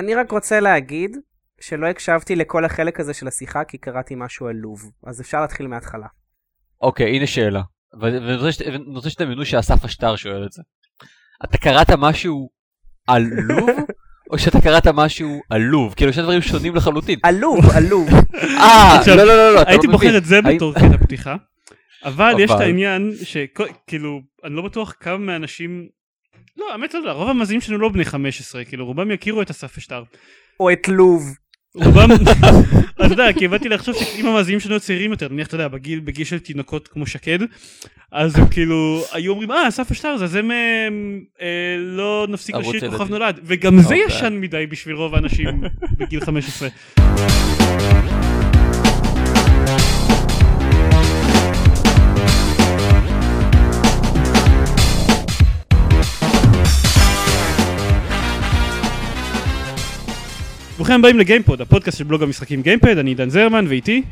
אני רק רוצה להגיד שלא הקשבתי לכל החלק הזה של השיחה כי קראתי משהו עלוב, אז אפשר להתחיל מההתחלה. אוקיי, הנה שאלה. ואני רוצה שת- ואני רוצה שתדמיינו שאסף השטר שואל את זה. אתה קראת משהו עלוב, או שאתה קראת משהו עלוב? כאילו שני דברים שונים לחלוטין. עלוב, עלוב. אה, לא, לא, לא, לא, הייתי לא בוחר. את זה בתור קטע פתיחה, אבל יש את העניין שכאילו, אני לא בטוח כמה מהאנשים, לא, האמת לא יודע, רוב המאזינים שלנו לא בני 15, כאילו רובם יכירו את אסף אשטר. או את לוב. רובם, אתה יודע, כי הבאתי לחשוב שאם המאזינים שלנו צעירים יותר, נניח, אתה יודע, בגיל, בגיל של תינוקות כמו שקד, אז הם כאילו, היו אומרים, אה, אסף אשטר, אז הם אה, לא נפסיק לשיר כוכב. נולד, וגם זה. ישן מדי בשביל רוב האנשים בגיל 15. ברוכים הבאים לגיימפוד, הפודקאסט של בלוג המשחקים גיימפד, אני עידן זרמן ואיתי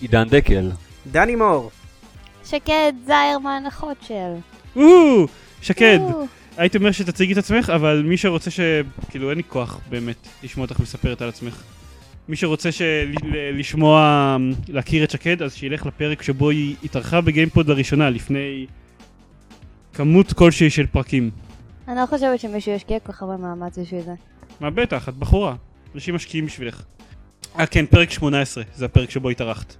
עידן דקל. דני מור. שקד זיירמן אחות של. שקד. הייתי אומר שתציגי את עצמך, אבל מי שרוצה ש... כאילו אין לי כוח באמת לשמוע אותך מספרת על עצמך. מי שרוצה ש... ל- לשמוע, להכיר את שקד, אז שילך לפרק שבו היא התארחה בגיימפוד לראשונה, לפני כמות כלשהי של פרקים. אני לא חושבת שמישהו ישקיע כל כך הרבה מאמץ בשביל זה. מה בטח, את בחורה. אנשים משקיעים בשבילך. אה כן, פרק 18, זה הפרק שבו התארחת.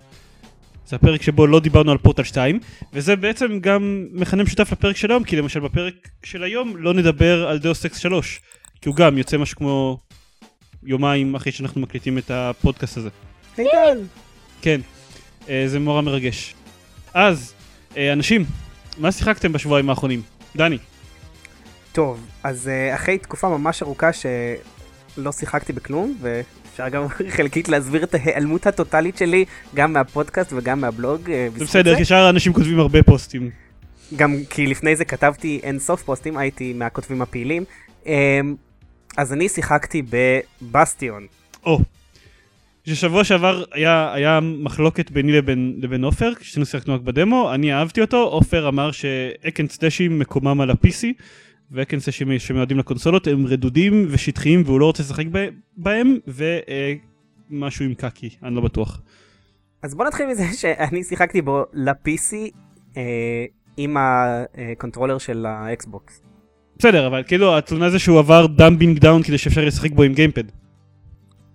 זה הפרק שבו לא דיברנו על פורטל 2, וזה בעצם גם מכנה משותף לפרק של היום, כי למשל בפרק של היום לא נדבר על Deus Ex 3, כי הוא גם יוצא משהו כמו יומיים אחרי שאנחנו מקליטים את הפודקאסט הזה. היי כן, אה, זה נורא מרגש. אז, אה, אנשים, מה שיחקתם בשבועיים האחרונים? דני. טוב, אז אה, אחרי תקופה ממש ארוכה שלא שיחקתי בכלום, ואפשר גם חלקית להסביר את ההיעלמות הטוטלית שלי, גם מהפודקאסט וגם מהבלוג. אה, זה בסדר, כי שאר האנשים כותבים הרבה פוסטים. גם כי לפני זה כתבתי אין סוף פוסטים, הייתי מהכותבים הפעילים. אה, אז אני שיחקתי בבסטיון. או. ששבוע שעבר היה, היה מחלוקת ביני לבין, לבין עופר, כששנינו שיחקנו רק בדמו, אני אהבתי אותו, עופר אמר שה hack and slashים מקומם על ה-PC, hack and slashים שמיועדים לקונסולות הם רדודים ושטחיים והוא לא רוצה לשחק בהם, ומשהו עם קקי, אני לא בטוח. אז בוא נתחיל מזה שאני שיחקתי בו ל-PC אה, עם ה controller של ה Xbox. בסדר, אבל כאילו התלונה זה שהוא עבר dumbing down כדי שאפשר לשחק בו עם gamepad.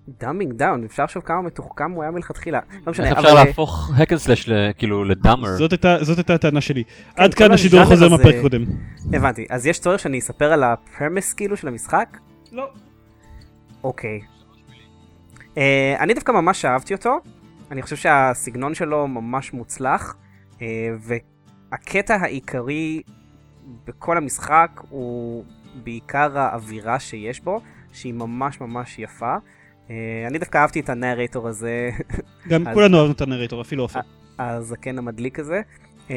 Dumbing down, אפשר לחשוב כמה מתוחכם הוא היה מלכתחילה. לא משנה, איך אבל... אפשר אה, להפוך ל- כאילו ל dumber? זאת הייתה, הטענה שלי. עד כל כאן השידור חוזר מהפרק הקודם. הבנתי, אז יש צורך שאני אספר על ה premise כאילו של המשחק? לא. אוקיי. Uh, אני דווקא ממש אהבתי אותו, אני חושב שהסגנון שלו ממש מוצלח, uh, והקטע העיקרי בכל המשחק הוא בעיקר האווירה שיש בו, שהיא ממש ממש יפה. אה, אני דווקא אהבתי את ה-narrator הזה, גם כולנו אוהבים את ה-narrator, אפילו עופר. הזקן המדליק הזה. אמ,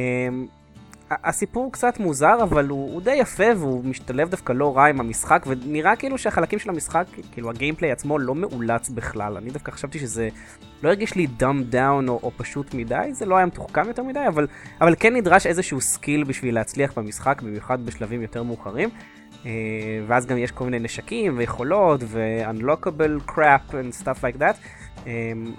ה- הסיפור קצת מוזר, אבל הוא, הוא די יפה והוא משתלב דווקא לא רע עם המשחק, ונראה כאילו שהחלקים של המשחק, כאילו ה-gameplay עצמו לא מאולץ בכלל. אני דווקא חשבתי שזה לא הרגיש לי dumbed down או, או פשוט מדי, זה לא היה מתוחכם יותר מדי, אבל, אבל כן נדרש איזשהו skill בשביל להצליח במשחק, במיוחד בשלבים יותר מאוחרים. אה, ואז גם יש כל מיני נשקים ויכולות ו-unlockable crap and stuff like that. אמ,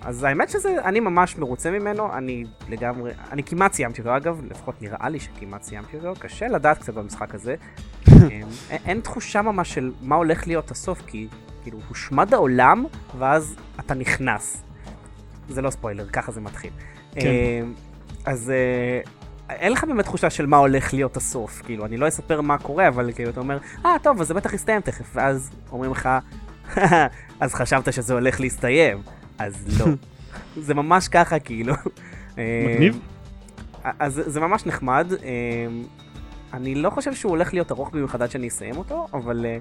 אז האמת שזה, אני ממש מרוצה ממנו, אני לגמרי, אני כמעט סיימתי אותו אגב, לפחות נראה לי שכמעט סיימתי אותו, קשה לדעת קצת במשחק הזה. אמ, אין, תחושה ממש של מה הולך להיות הסוף, כי כאילו הושמד העולם, ואז אתה נכנס. זה לא ספוילר, ככה זה מתחיל. כן. אז אין לך באמת תחושה של מה הולך להיות הסוף, כאילו, אני לא אספר מה קורה, אבל כאילו, אתה אומר, אה, טוב, אז זה בטח יסתיים תכף, ואז אומרים לך, אז חשבת שזה הולך להסתיים. אז לא. זה ממש ככה, כאילו. מגניב. אה, אז זה- זה ממש נחמד. אה, אני לא חושב שהוא הולך להיות ארוך במיוחד עד שאני אסיים אותו, אבל אה,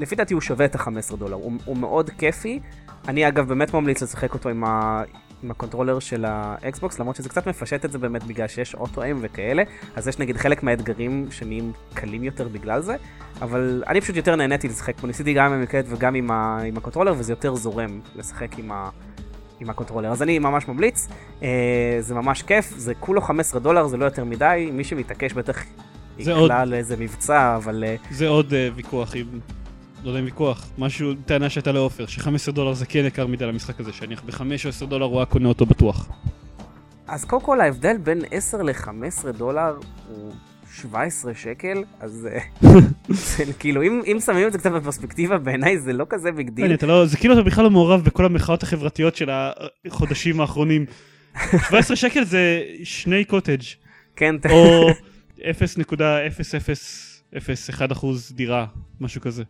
לפי דעתי הוא שווה את ה-15 דולר. הוא, הוא מאוד כיפי. אני אגב באמת ממליץ לשחק אותו עם, ה... עם ה-controller של ה-Xbox, למרות שזה קצת מפשט את זה באמת בגלל שיש auto-aim וכאלה, אז יש נגיד חלק מהאתגרים שנהיים קלים יותר בגלל זה, אבל אני פשוט יותר נהניתי לשחק פה, ניסיתי גם עם המקלדת וגם עם, ה... עם ה-controller, וזה יותר זורם לשחק עם, ה... עם ה-controller. אז אני ממש ממליץ, אה, זה ממש כיף, זה כולו 15 דולר, זה לא יותר מדי, מי שמתעקש בטח יקלע לאיזה מבצע, אבל... אה, זה עוד אה, ויכוח אם לא יודע אם ויכוח, משהו, טענה שהייתה לעופר, ש-15 דולר זה כן יקר מדי למשחק הזה, שאני ב-5 או 10 דולר הוא היה קונה אותו בטוח. אז קודם כל ההבדל בין 10 ל-15 דולר הוא 17 שקל, אז אה, זה כאילו, אם, אם שמים את זה קצת בפרספקטיבה, בעיניי זה לא כזה big deal. לא, זה כאילו אתה בכלל לא מעורב בכל המחאות החברתיות של החודשים האחרונים. 17 שקל זה שני קוטג', כן, או 0.0001% דירה, משהו כזה.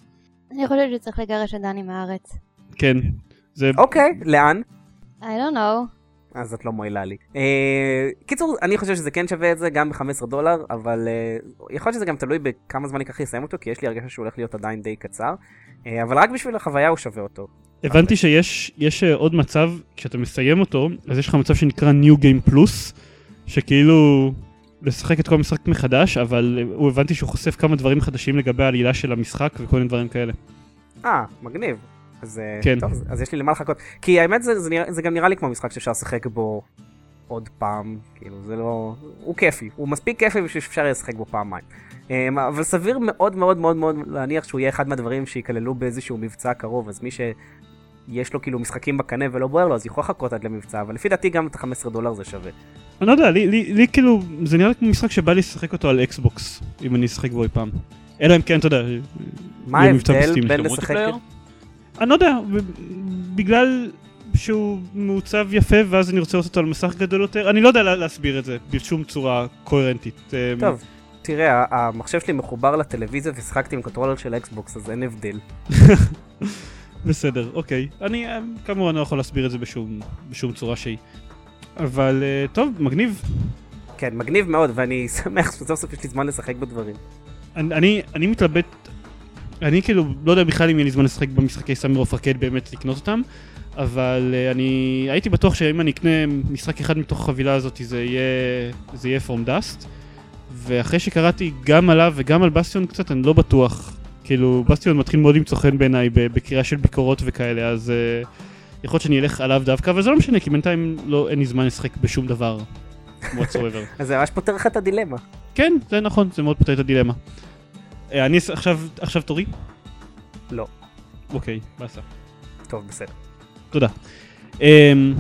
אני חושבת שצריך לגרש את דני מהארץ. כן, זה אוקיי, לאן? I don't know. אז את לא מועילה לי. אה, קיצור, אני חושב שזה כן שווה את זה, גם ב-15 דולר, אבל אה, יכול להיות שזה גם תלוי בכמה זמן ייקח לי לסיים אותו, כי יש לי הרגשה שהוא הולך להיות עדיין די קצר. אה, אבל רק בשביל החוויה הוא שווה אותו. הבנתי שיש יש עוד מצב, כשאתה מסיים אותו, אז יש לך מצב שנקרא New Game Plus, שכאילו לשחק את כל המשחק מחדש, אבל אה, הוא הבנתי שהוא חושף כמה דברים חדשים לגבי העלילה של המשחק וכל מיני דברים כאלה. אה, מגניב. אז, אה, כן. טוב, אז יש לי למה לחכות. כי האמת זה, זה, נראה, זה גם נראה לי כמו משחק שאפשר לשחק בו עוד פעם, כאילו זה לא... הוא כיפי, הוא מספיק כיפי בשביל שאפשר יהיה לשחק בו פעמיים. אה, אבל סביר מאוד מאוד מאוד מאוד להניח שהוא יהיה אחד מהדברים שייכללו באיזשהו מבצע קרוב, אז מי שיש לו כאילו משחקים בקנה ולא בוער לו, אז יכול לחכות עד למבצע, אבל לפי דעתי גם את ה-15 דולר זה שווה. אני לא יודע, לי, לי, לי כאילו, זה נראה לי כמו משחק שבא לי לשחק אותו על Xbox, אם אני אשחק בו אי פעם. אלא אם כן, אתה יודע, מה יהיה מבצע ההבדל. בין לשחק... אני לא יודע, בגלל שהוא מעוצב יפה ואז אני רוצה לעשות אותו על מסך גדול יותר, אני לא יודע לה- להסביר את זה בשום צורה קוהרנטית. אמ, טוב, תראה, המחשב שלי מחובר לטלוויזיה ושיחקתי עם controller של Xbox, אז אין הבדל. בסדר, אוקיי. אני אמ, כמובן לא יכול להסביר את זה בשום, בשום צורה שהיא. אבל אה, טוב, מגניב. כן, מגניב מאוד, ואני שמח שסוף סוף יש לי זמן לשחק בדברים. אני, אני, אני מתלבט, אני כאילו לא יודע בכלל אם יהיה לי זמן לשחק במשחקי סאמר אוף ארקד באמת לקנות אותם, אבל uh, אני הייתי בטוח שאם אני אקנה משחק אחד מתוך החבילה הזאת זה יהיה, זה יהיה From Dust, ואחרי שקראתי גם עליו וגם על בסטיון קצת אני לא בטוח, כאילו בסטיון מתחיל מאוד למצוא חן בעיניי בקריאה של ביקורות וכאלה, אז uh, יכול להיות שאני אלך עליו דווקא, אבל זה לא משנה כי בינתיים לא, אין לי זמן לשחק בשום דבר. אז זה ממש פותר לך את הדילמה. כן, זה נכון, זה מאוד פותר את הדילמה. אה, אני עכשיו, עכשיו תורי? לא. אוקיי, באסה. טוב, בסדר. תודה. אמ,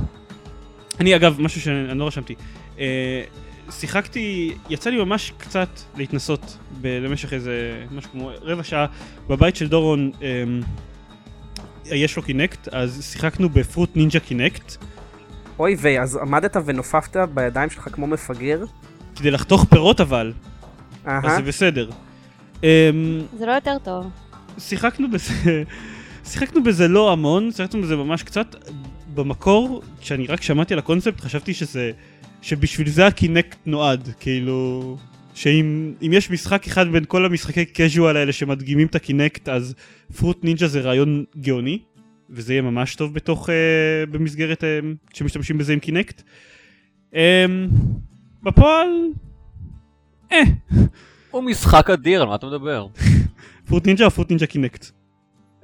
אני אגב, משהו שאני לא רשמתי. שיחקתי, יצא לי ממש קצת להתנסות ב- למשך איזה משהו כמו רבע שעה בבית של דורון. אמ, יש לו Kinect, אז שיחקנו ב-Fruit Ninja Kinect אוי ויי, אז עמדת ונופפת בידיים שלך כמו מפגר? כדי לחתוך פירות אבל, אז אהה. זה בסדר. אמ, זה לא יותר טוב. שיחקנו בזה, שיחקנו בזה לא המון, שיחקנו בזה ממש קצת. במקור, כשאני רק שמעתי על הקונספט, חשבתי שזה, שבשביל זה ה-Kinect נועד, כאילו, שאם אם יש משחק אחד בין כל המשחקי casual האלה שמדגימים את ה-Kinect, אז Fruit Ninja זה רעיון גאוני, וזה יהיה ממש טוב בתוך, אה, במסגרת אה, שמשתמשים בזה עם Kinect. אה, בפועל, אה, הוא משחק אדיר, על מה אתה מדבר? Fruit Ninja או Fruit Ninja Kinect?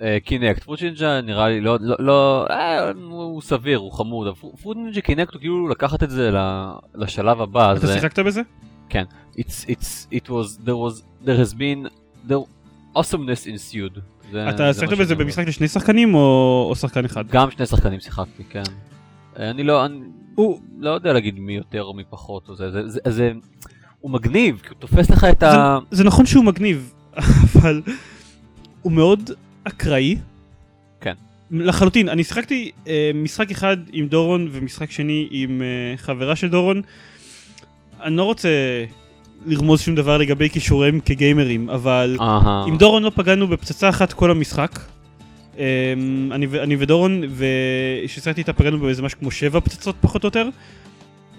אה, Kinect, Fruit Ninja נראה לי לא, לא, לא, אה, הוא סביר, הוא חמוד, פרוט נינג'ה קינקט הוא כאילו לקחת את זה לשלב הבא, אתה זה, שיחקת בזה? it's, it's, it was, there was, there has been, there, awesomeness ensued. זה- אתה זה שיחקת בזה. במשחק לשני שחקנים או או שחקן אחד? גם שני שחקנים שיחקתי, כן. אה, אני לא, אני הוא- לא יודע להגיד מי יותר או מי פחות, או זה, זה, זה, זה, הוא מגניב, כי הוא תופס לך את ה... זה נכון שהוא מגניב, אבל הוא מאוד אקראי. כן. לחלוטין, אני שיחקתי אה, משחק אחד עם דורון ומשחק שני עם אה, חברה של דורון. אני לא רוצה לרמוז שום דבר לגבי כישוריהם כגיימרים, אבל אהה. עם דורון לא פגענו בפצצה אחת כל המשחק. Um, אני, ו- אני ודורון, וכששיחקתי איתה פגענו באיזה משהו כמו שבע פצצות פחות או יותר.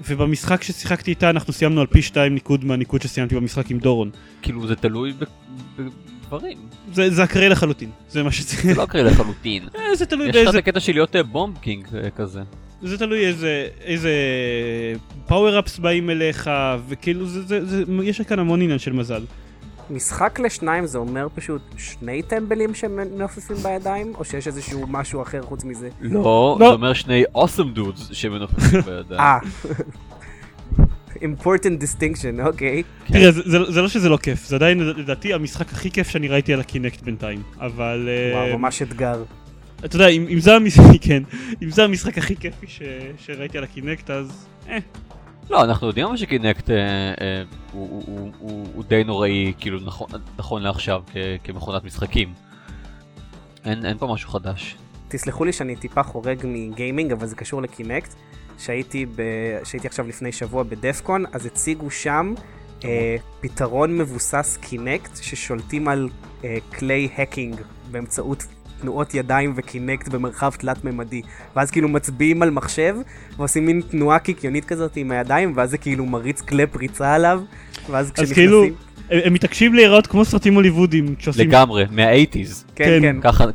ובמשחק ששיחקתי איתה אנחנו סיימנו על פי שתיים ניקוד מהניקוד שסיימתי במשחק עם דורון. כאילו זה תלוי ב- בדברים, זה, זה אקראי לחלוטין, זה מה שזה. זה לא אקראי לחלוטין. אה, זה תלוי יש לך את באיזה, הקטע של להיות אה, bomb king אה, כזה. זה תלוי איזה, איזה power-ups באים אליך, וכאילו זה, זה, זה, יש כאן המון עניין של מזל. משחק לשניים זה אומר פשוט שני טמבלים שמנופפים בידיים, או שיש איזשהו משהו אחר חוץ מזה? לא, לא. זה אומר שני awesome dudes שמנופפים בידיים. Important distinction, אוקיי. תראה, זה- זה זה לא שזה לא כיף, זה עדיין לדעתי המשחק הכי כיף שאני ראיתי על הקינקט בינתיים, אבל... אה, וואו, ממש אתגר. אתה יודע, אם אם זה המשחק, כן, אם זה המשחק הכי כיפי ש- שראיתי על הקינקט, אז... אה, לא, אנחנו יודעים אבל שקינקט אה, אה, הוא- הוא- הוא- הוא הוא די נוראי, כאילו נכון- נכון לעכשיו כ- כמכונת משחקים. אין אין פה משהו חדש. תסלחו לי שאני טיפה חורג מגיימינג, אבל זה קשור לקינקט. שהייתי, ב... שהייתי עכשיו לפני שבוע ב-DEF CON, אז הציגו שם אה, פתרון מבוסס Kinect ששולטים על אה, כלי hacking באמצעות תנועות ידיים ו-Kinect במרחב תלת-ממדי. ואז כאילו מצביעים על מחשב ועושים מין תנועה קיקיונית כזאת עם הידיים, ואז זה כאילו מריץ כלי פריצה עליו, ואז כשנכנסים... כאילו, הם מתעקשים להיראות כמו סרטים הוליוודיים כשעושים... לגמרי, מה-80's. כן, כן. כן.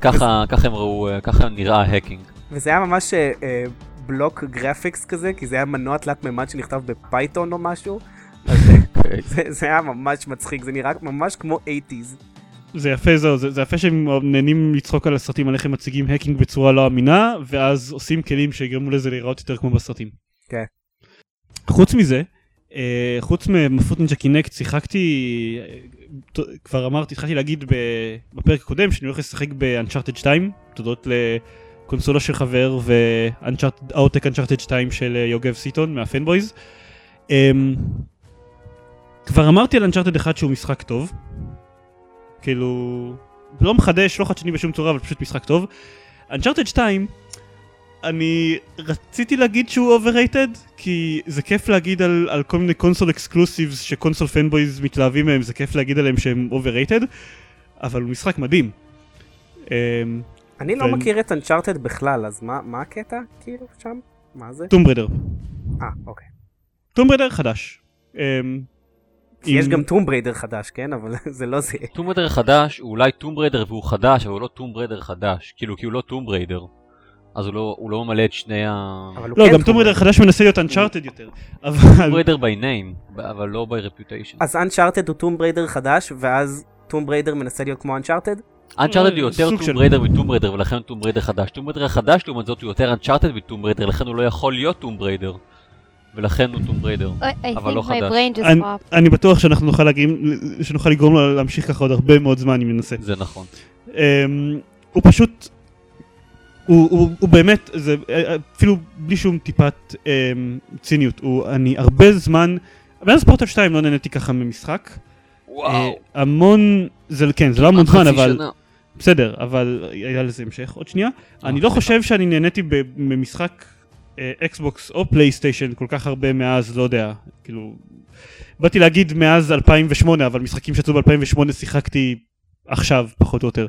ככה הם ראו, אה, ככה נראה ה-hacking. וזה היה ממש אה, אה, block graphics כזה, כי זה היה מנוע תלת מימד שנכתב ב-Python או משהו. אז אוקיי. זה, זה היה ממש מצחיק, זה נראה ממש כמו 80's. זה יפה זהו, זה, זה יפה שהם נהנים לצחוק על הסרטים על איך הם מציגים hacking בצורה לא אמינה, ואז עושים כלים שיגרמו לזה להיראות יותר כמו בסרטים. כן. חוץ מזה, אה, חוץ מ-Fruit Ninja Kinect, שיחקתי, אה, כבר אמרתי, התחלתי להגיד ב- בפרק הקודם שאני הולך לשחק ב-Uncharted 2, תודות לקונסולה של חבר ועותק Uncharted 2 של אה, יוגב סיטון מה-fanboys. אמ, כבר אמרתי על Uncharted 1 שהוא משחק טוב. כאילו, לא מחדש, לא חדשני בשום צורה, אבל פשוט משחק טוב. Uncharted 2, אני רציתי להגיד שהוא overrated, כי זה כיף להגיד על, על כל מיני console exclusives ש-console fanboys מתלהבים מהם, זה כיף להגיד עליהם שהם overrated, אבל הוא משחק מדהים. אני לא. מכיר את Uncharted בכלל, אז מה, מה הקטע כאילו שם? מה זה? Tomb Raider. אה, אוקיי. Tomb Raider חדש. אמ, כי יש גם Tomb Raider חדש, כן? אבל זה לא זה. Tomb Raider חדש הוא אולי Tomb Raider והוא חדש אבל הוא לא Tomb Raider חדש כאילו כי הוא לא Tomb Raider אז הוא לא, הוא לא ממלא את שני ה... לא, כן גם Tomb Raider חדש מנסה להיות Uncharted יותר. Tomb Raider by name אבל לא by reputation. אז Uncharted הוא Tomb Raider חדש, ואז Tomb Raider מנסה להיות כמו Uncharted? Uncharted הוא יותר Tomb Raider מ Tomb Raider ולכן הוא Tomb Raider חדש. Tomb Raider החדש לעומת זאת הוא יותר Uncharted מ Tomb Raider לכן הוא לא יכול להיות Tomb Raider. ולכן הוא Tomb Raider אבל לא חדש. אני- בטוח שאנחנו נוכל להגרים- שנוכל לגרום לו להמשיך ככה עוד הרבה מאוד זמן אם ננסה. זה נכון. אמ, הוא פשוט, הוא, הוא, הוא באמת, זה אפילו בלי שום טיפת אמ, ציניות, הוא, אני הרבה זמן, מאז פורטל 2 לא נהניתי ככה ממשחק. אה, המון, זה כן, זה לא המון זמן, אבל שנה. בסדר, אבל היה לזה המשך עוד שנייה. אני לא. חושב שאני נהניתי ב- ממשחק אקסבוקס או פלייסטיישן כל כך הרבה מאז, לא יודע, כאילו, באתי להגיד מאז 2008, אבל משחקים שיצאו ב-2008 שיחקתי עכשיו, פחות או יותר.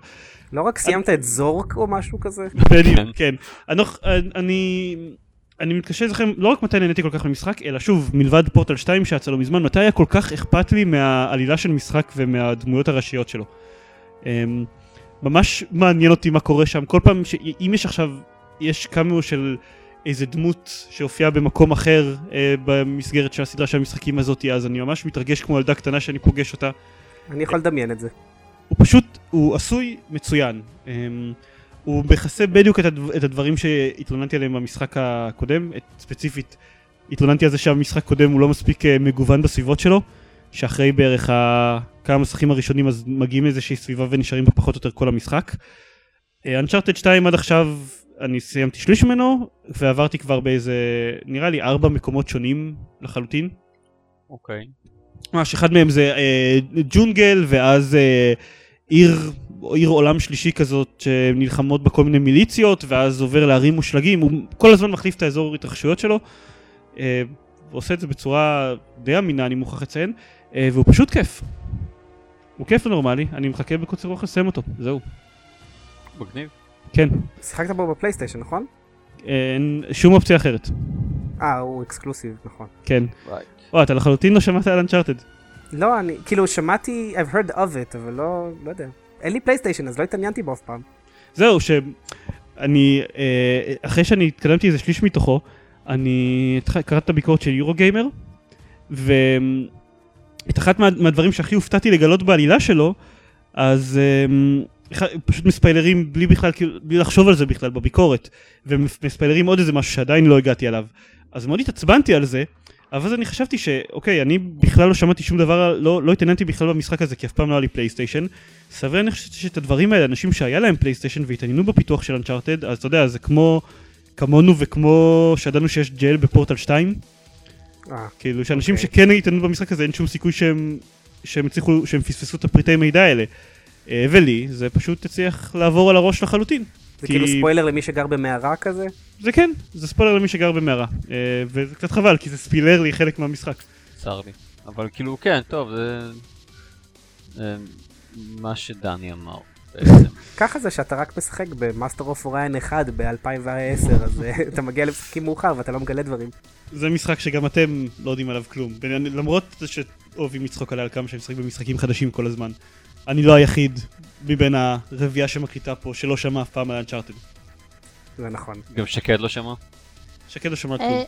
לא רק סיימת את זורק או משהו כזה? בדיוק, כן. אני, לא- אני, אני מתקשה לזכר לא רק מתי נהניתי כל כך ממשחק, אלא שוב, מלבד פורטל 2 שיצא לא מזמן, מתי היה כל כך אכפת לי מהעלילה של משחק ומהדמויות הראשיות שלו. ממש מעניין אותי מה קורה שם, כל פעם, ש... אם יש עכשיו, יש קאמיו של איזה דמות שהופיעה במקום אחר אה, במסגרת של הסדרה של המשחקים הזאת, אז אני ממש מתרגש כמו ילדה קטנה שאני פוגש אותה. אני יכול לדמיין את זה. הוא פשוט, הוא עשוי מצוין. Um, הוא מכסה בדיוק את, הדב, את הדברים שהתלוננתי עליהם במשחק הקודם, את, ספציפית, התלוננתי על זה שהמשחק הקודם הוא לא מספיק uh, מגוון בסביבות שלו, שאחרי בערך ה... כמה מסכים הראשונים אז מגיעים לאיזושהי סביבה ונשארים בה פחות או יותר כל המשחק. אנצ'ארטד 2 עד עכשיו אני סיימתי שליש ממנו ועברתי כבר באיזה נראה לי ארבע מקומות שונים לחלוטין. אוקיי. ממש אחד מהם זה אה, ג'ונגל ואז אה, עיר, עיר עולם שלישי כזאת שנלחמות בה כל מיני מיליציות ואז עובר לערים מושלגים, הוא כל הזמן מחליף את האזור התרחשויות שלו אה, ועושה את זה בצורה די אמינה אני מוכרח לציין אה, והוא פשוט כיף. הוא כיף ונורמלי, אני מחכה בקוצר רוח לסיים אותו, זהו. מגניב. כן, שיחקת בו בפלייסטיישן, נכון? אין שום אופציה אחרת, אה, הוא אקסקלוסיב, נכון. כן. Right. וואי, אתה לחלוטין לא שמעת על אנצ'ארטד. לא, אני, כאילו, שמעתי, I've heard of it, אבל לא, לא יודע. אין לי פלייסטיישן, אז לא התעניינתי בו אף פעם. זהו, שאני, אה, אחרי שאני התקדמתי איזה שליש מתוכו, אני קראתי את הביקורת של יורו גיימר, ואת אחת מה, מהדברים שהכי הופתעתי לגלות בעלילה שלו, אז אחד- פשוט מספיילרים בלי בכלל, כאילו, בלי לחשוב על זה בכלל בביקורת, ומספיילרים עוד איזה משהו שעדיין לא הגעתי אליו. אז מאוד התעצבנתי על זה, אבל אז אני חשבתי שאוקיי, אני בכלל לא שמעתי שום דבר, לא, לא התעניינתי בכלל במשחק הזה, כי אף פעם לא היה לי פלייסטיישן. סביר אני חושבת שאת הדברים האלה, אנשים שהיה להם פלייסטיישן והתעניינו בפיתוח של אנצ'ארטד, אז אתה יודע, זה כמו, כמונו וכמו שידענו שיש ג'ל בפורטל 2, אה, כאילו שאנשים אוקיי. שכן התעניינו במשחק הזה, אין שום סיכוי שהם, שהם הצליחו, שהם פספסו את הפריטי מידע האלה. אה, ולי, זה פשוט הצליח לעבור על הראש לחלוטין. זה כי- כאילו ספוילר למי שגר במערה כזה? זה כן, זה ספוילר למי שגר במערה. אה, וזה קצת חבל, כי זה ספילר לי חלק מהמשחק. צר לי. אבל כאילו, כן, טוב, זה... זה מה שדני אמר. ככה זה שאתה רק משחק ב Master of Orion 1 ב-2010, אז אה, אתה מגיע למשחקים מאוחר ואתה לא מגלה דברים. זה משחק שגם אתם לא יודעים עליו כלום. למרות שאוהבים לצחוק עליי על כמה שאני משחק במשחקים חדשים כל הזמן. אני לא היחיד מבין הרביעייה שמקליטה פה שלא שמע אף פעם על Uncharted. זה נכון. גם שקד לא שמע? שקד לא שמע כלום.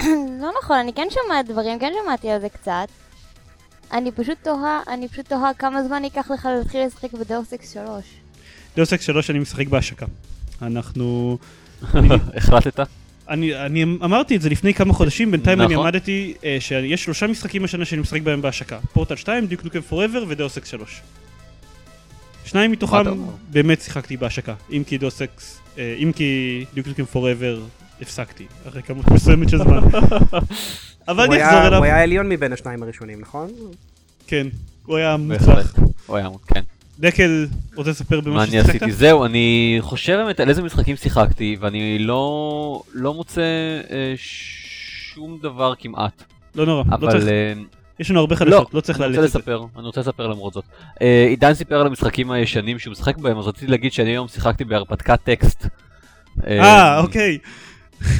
אה, לא נכון, אני כן שומעת דברים, כן שמעתי על זה קצת. אני פשוט תוהה, אני פשוט תוהה כמה זמן ייקח לך להתחיל לשחק ב Deus Ex 3. Deus Ex 3 אני משחק בהשקה. אנחנו... החלטת? אני, אני אמרתי את זה לפני כמה חודשים, בינתיים אני נכון. עמדתי אה, שיש שלושה משחקים השנה שאני משחק בהם בהשקה. פורטל 2, Duke Nukem Forever ו Deus Ex 3. שניים מתוכם? באמת שיחקתי בהשקה. אם כי Deus Ex, אה, אם כי Duke Nukem Forever הפסקתי, אחרי כמות מסוימת של זמן. אבל הוא אני היה- אחזור אליו. הוא היה עליון מבין השניים הראשונים, נכון? כן, הוא היה. מוצלח. הוא היה, כן. דקל, רוצה לספר במה מה אני ששיחקת? עשיתי? זהו, אני חושב באמת על איזה משחקים שיחקתי, ואני לא לא מוצא אה, שום דבר כמעט. לא נורא, לא אבל צריך, אה, יש לנו הרבה לא, חדשות, לא צריך אני לאלץ רוצה את זה. לספר, אני רוצה לספר למרות זאת. אה, עידן סיפר על המשחקים הישנים שהוא משחק בהם, אז רציתי להגיד שאני היום שיחקתי בהרפתקת טקסט. אה, אוקיי.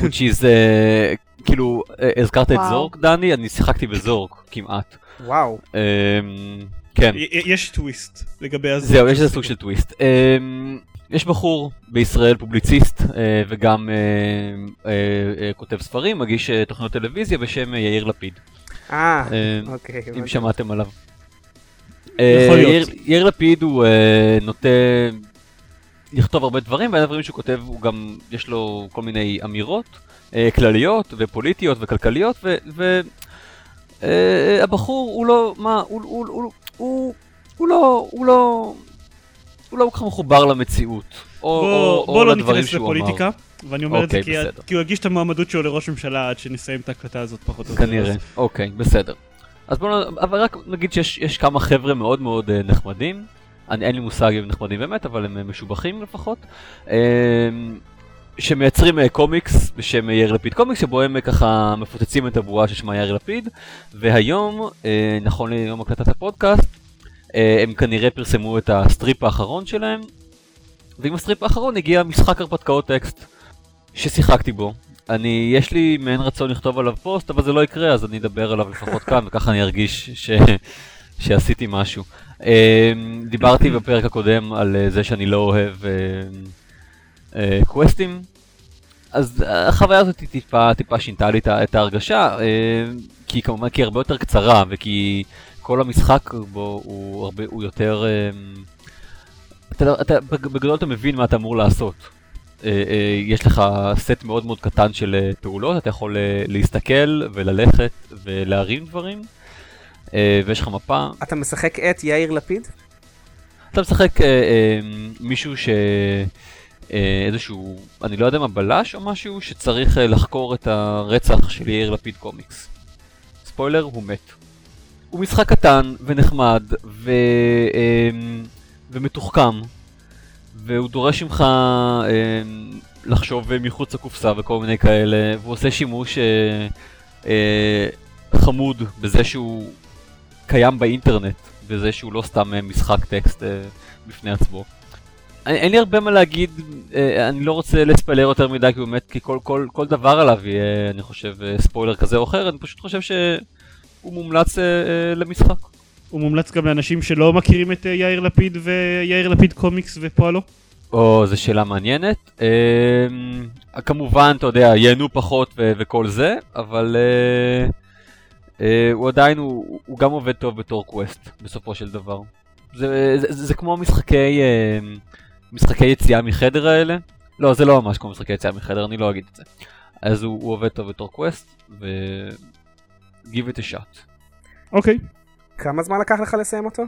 Which is, אה, כאילו, אה, הזכרת את. זורק, דני? אני שיחקתי בזורק, כמעט. וואו. אה, כן. יש טוויסט לגבי הזמן. זהו, יש איזה סוג של טוויסט. אמ, יש בחור בישראל, פובליציסט, אה, וגם אה, אה, אה, כותב ספרים, מגיש אה, תוכניות טלוויזיה בשם אה, יאיר לפיד. אה, אה, אוקיי. אם. שמעתם עליו. יכול להיות. יאיר- יאיר לפיד הוא נוטה לכתוב הרבה דברים, ואחד הדברים שהוא כותב, הוא גם, יש לו כל מיני אמירות אה, כלליות ופוליטיות וכלכליות, ו... ו אה, הבחור הוא לא, מה, הוא, הוא, הוא, הוא, הוא לא, הוא לא, הוא לא כל כך מחובר למציאות, או, בוא, או, בוא או לא לדברים שהוא אמר. לפוליטיקה, ואני אומר את זה אוקיי, כי, בסדר. כי הוא יגיש את המועמדות שלו לראש ממשלה עד שנסיים את ההקלטה הזאת פחות או יותר. כנראה, אוקיי, בסדר. אז בואו, אבל רק נגיד שיש יש כמה חבר'ה מאוד מאוד אה, נחמדים, אני, אין לי מושג אם הם נחמדים באמת, אבל הם אה, משובחים לפחות, אה, שמייצרים אה, קומיקס בשם אה, יאיר לפיד קומיקס, שבו הם ככה מפוצצים את הבועה ששמה יאיר לפיד, והיום, נכון ליום הקלטת הפודקאסט, הם כנראה פרסמו את הסטריפ האחרון שלהם, ועם הסטריפ האחרון הגיע משחק הרפתקאות טקסט, ששיחקתי בו. אני, יש לי מעין רצון לכתוב עליו פוסט, אבל זה לא יקרה, אז אני אדבר עליו לפחות כאן, וככה אני ארגיש ש... שעשיתי משהו. אה, דיברתי בפרק הקודם על אה, זה שאני לא אוהב אה, אה, קווסטים, אז החוויה הזאת טיפה, טיפה שינתה לי את ההרגשה, אה, כי כמובן כי היא הרבה יותר קצרה, וכי כל המשחק בו הוא, הרבה, הוא יותר... אה, אתה, לא- אתה, בג- בגדול אתה מבין מה אתה אמור לעשות. אה, אה, יש לך סט מאוד מאוד קטן של אה, פעולות, אתה יכול אה, להסתכל וללכת ולהרים דברים, אה, ויש לך מפה. אתה משחק את יאיר לפיד? אתה משחק אה, אה, מישהו ש... אה, איזשהו, אני לא יודע מה, בלש או משהו, שצריך אה, לחקור את הרצח של יאיר לפיד קומיקס. ספוילר, הוא מת. הוא משחק קטן ונחמד ו... אה, ומתוחכם, והוא דורש ממך אה, לחשוב מחוץ לקופסה וכל מיני כאלה, והוא עושה שימוש אה, אה, חמוד בזה שהוא קיים באינטרנט, בזה שהוא לא סתם אה, משחק טקסט אה, בפני עצמו. אין, אין לי הרבה מה להגיד, אה, אני לא רוצה לספיילר יותר מדי, כי באמת, כי כל, כל, כל דבר עליו יהיה, אני חושב, אה, ספוילר כזה או אחר, אני פשוט חושב שהוא מומלץ אה, אה, למשחק. הוא מומלץ גם לאנשים שלא מכירים את אה, יאיר לפיד ויאיר לפיד קומיקס ופועלו. או, זו שאלה מעניינת. אה, כמובן, אתה יודע, ייהנו פחות ו- וכל זה, אבל אה, הוא עדיין, הוא, הוא גם עובד טוב בתור קווסט, בסופו של דבר. זה, זה, זה, זה כמו משחקי, אה, משחקי יציאה מחדר האלה. לא, זה לא ממש כמו משחקי יציאה מחדר, אני לא אגיד את זה. אז הוא, הוא עובד טוב בתור קווסט, give it a shot. אוקיי. כמה זמן לקח לך לסיים אותו?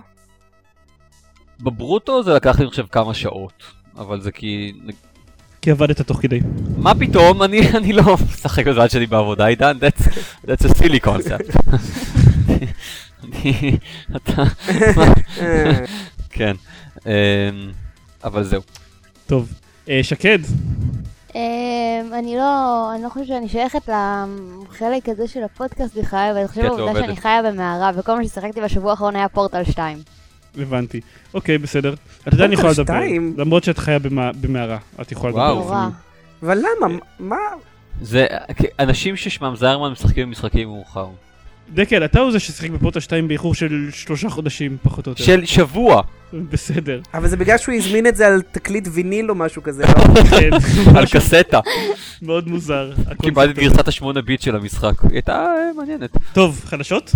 בברוטו זה לקח לי אני חושב כמה שעות, אבל זה כי... כי עבדת תוך כדי. מה פתאום, אני, אני לא משחק בזמן שלי בעבודה עידן, that's, that's a silly concept. אני, אתה, כן, אמ, אבל זהו. טוב. אה, שקד, אמ, אני לא, אני לא חושבת שאני שייכת לחלק הזה של הפודקאסט בכלל, אבל אני חושבת את לא שאני. חיה במערה, וכל מה ששיחקתי בשבוע האחרון היה פורטל 2. הבנתי. אוקיי, בסדר. אתה יודע, אני יכולה לדבר. למרות שאת חיה במע- במערה, את יכולה לדבר. וואו. אבל למה? מה? זה, אנשים ששמם זיירמן משחקים במשחקים מאוחר. דקל, אתה הוא זה ששיחק בפורטל 2 באיחור של שלושה חודשים, פחות או יותר. של שבוע, בסדר. אבל זה בגלל שהוא הזמין את זה על תקליט ויניל או משהו כזה, לא? כן, על קסטה. מאוד מוזר. קיבלתי את. גרסת השמונה ביט של המשחק. היא הייתה אה, מעניינת. טוב, חדשות?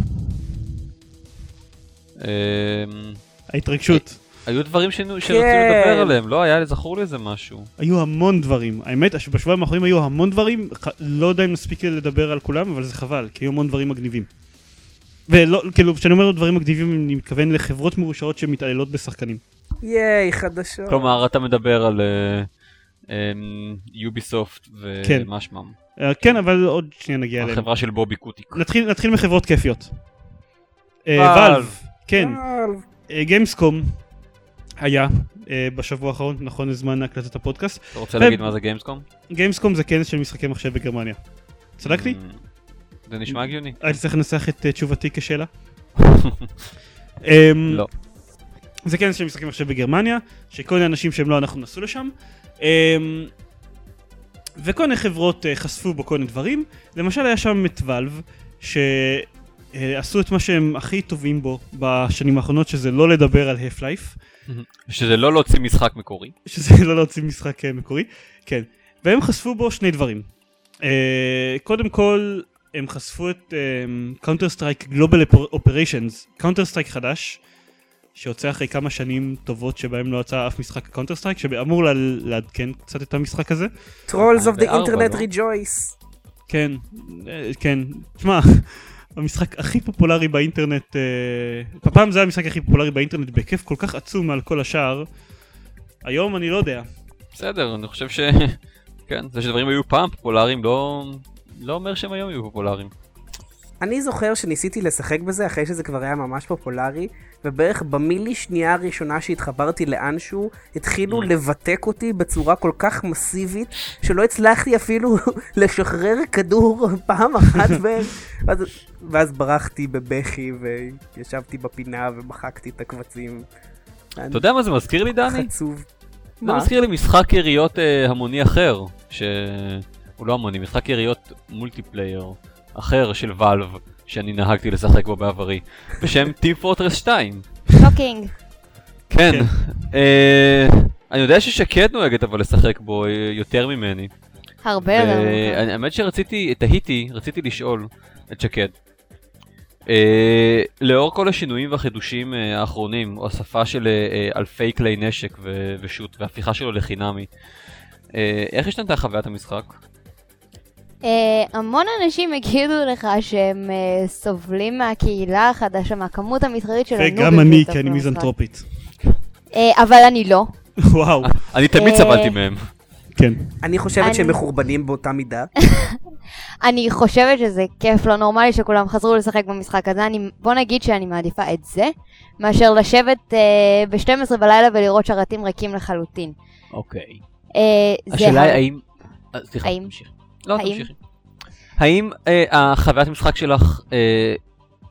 אמ, ההתרגשות. היו דברים שנו- כן. שרצינו לדבר עליהם, לא היה זכור לי איזה משהו. היו המון דברים. האמת, שבשבועיים האחרונים היו המון דברים, לא יודע אם נספיק לדבר על כולם, אבל זה חבל, כי היו המון דברים מגניבים. ולא, כאילו, כשאני אומר דברים מגניבים, אני מתכוון לחברות מרושעות שמתעללות בשחקנים. ייי, חדשות. כלומר, אתה מדבר על יוביסופט כן. ומה שמם. אה, כן, אבל עוד שנייה נגיע אליהם. החברה של בובי קוטיק. נתחיל, נתחיל מחברות כיפיות. אה. ואלב, כן. אה, גיימסקום היה אה, בשבוע האחרון, נכון לזמן הקלטת הפודקאסט. אתה רוצה. להגיד מה זה גיימסקום? גיימסקום זה כנס של משחקי מחשב בגרמניה. צדקתי? אמ, זה נשמע הגיוני. הייתי צריך לנסח את אה, תשובתי כשאלה. אמ, לא. זה כנס של משחקי מחשב בגרמניה, שכל מיני אנשים שהם לא אנחנו נסעו לשם. אמ, וכל מיני חברות אה, חשפו בו כל מיני דברים. למשל היה שם את Valve, שעשו את מה שהם הכי טובים בו בשנים האחרונות, שזה לא לדבר על Half-Life. שזה לא להוציא משחק מקורי. שזה לא להוציא משחק אה, מקורי, כן. והם חשפו בו שני דברים. אה, קודם כל, הם חשפו את Counter-Strike: Global Offensive, Counter-Strike חדש, שיוצא אחרי כמה שנים טובות שבהם לא יצא אף משחק Counter-Strike, שאמור לה- לעדכן קצת את המשחק הזה. Trolls of the 2004, Internet לא? rejoice. כן, אה, כן. תשמע, המשחק הכי פופולרי באינטרנט, אה, פעם זה המשחק הכי פופולרי באינטרנט בהיקף כל כך עצום מעל כל השאר. היום אני לא יודע. בסדר, אני חושב ש... כן, זה שדברים היו פעם פופולריים לא... לא אומר שהם היום יהיו פופולריים. אני זוכר שניסיתי לשחק בזה אחרי שזה כבר היה ממש פופולרי, ובערך במילי שנייה הראשונה שהתחברתי לאנשהו, התחילו לבתק אותי בצורה כל כך מסיבית, שלא הצלחתי אפילו לשחרר כדור פעם אחת בערך, ואז, ואז ברחתי בבכי וישבתי בפינה ומחקתי את הקבצים. אתה יודע מה זה מזכיר לי, דני? חצוב. זה? מזכיר לי משחק יריות אה, המוני אחר, שהוא לא המוני, משחק יריות multiplayer אחר של Valve, שאני נהגתי לשחק בו בעברי, בשם Team Fortress 2. Shocking. כן, כן. אה, אני יודע ששקד נוהגת אבל לשחק בו אה, יותר ממני. הרבה יותר. האמת שרציתי, תהיתי, רציתי לשאול את שקד. אה, לאור כל השינויים והחידושים האחרונים, הוספה של אלפי כלי נשק ו- ושוט והפיכה שלו לחינמי, איך השתנתה חוויית המשחק? אה, המון אנשים יגידו לך שהם אה, סובלים מהקהילה החדשה, מהכמות המסחרית של הנובים. וגם אני, כי אני. מיזנטרופית. אה, אבל אני לא. וואו, אני תמיד סבלתי מהם. כן. אני חושבת שהם מחורבנים באותה מידה. אני חושבת שזה כיף לא נורמלי שכולם חזרו לשחק במשחק הזה. אני, בוא נגיד שאני מעדיפה את זה, מאשר לשבת אה, ב-12 בלילה ולראות שרתים ריקים לחלוטין. אוקיי. אה, זה השאלה היא האם... סליחה, האם? לא, האם? תמשיכי. האם אה, החוויית המשחק שלך, אה,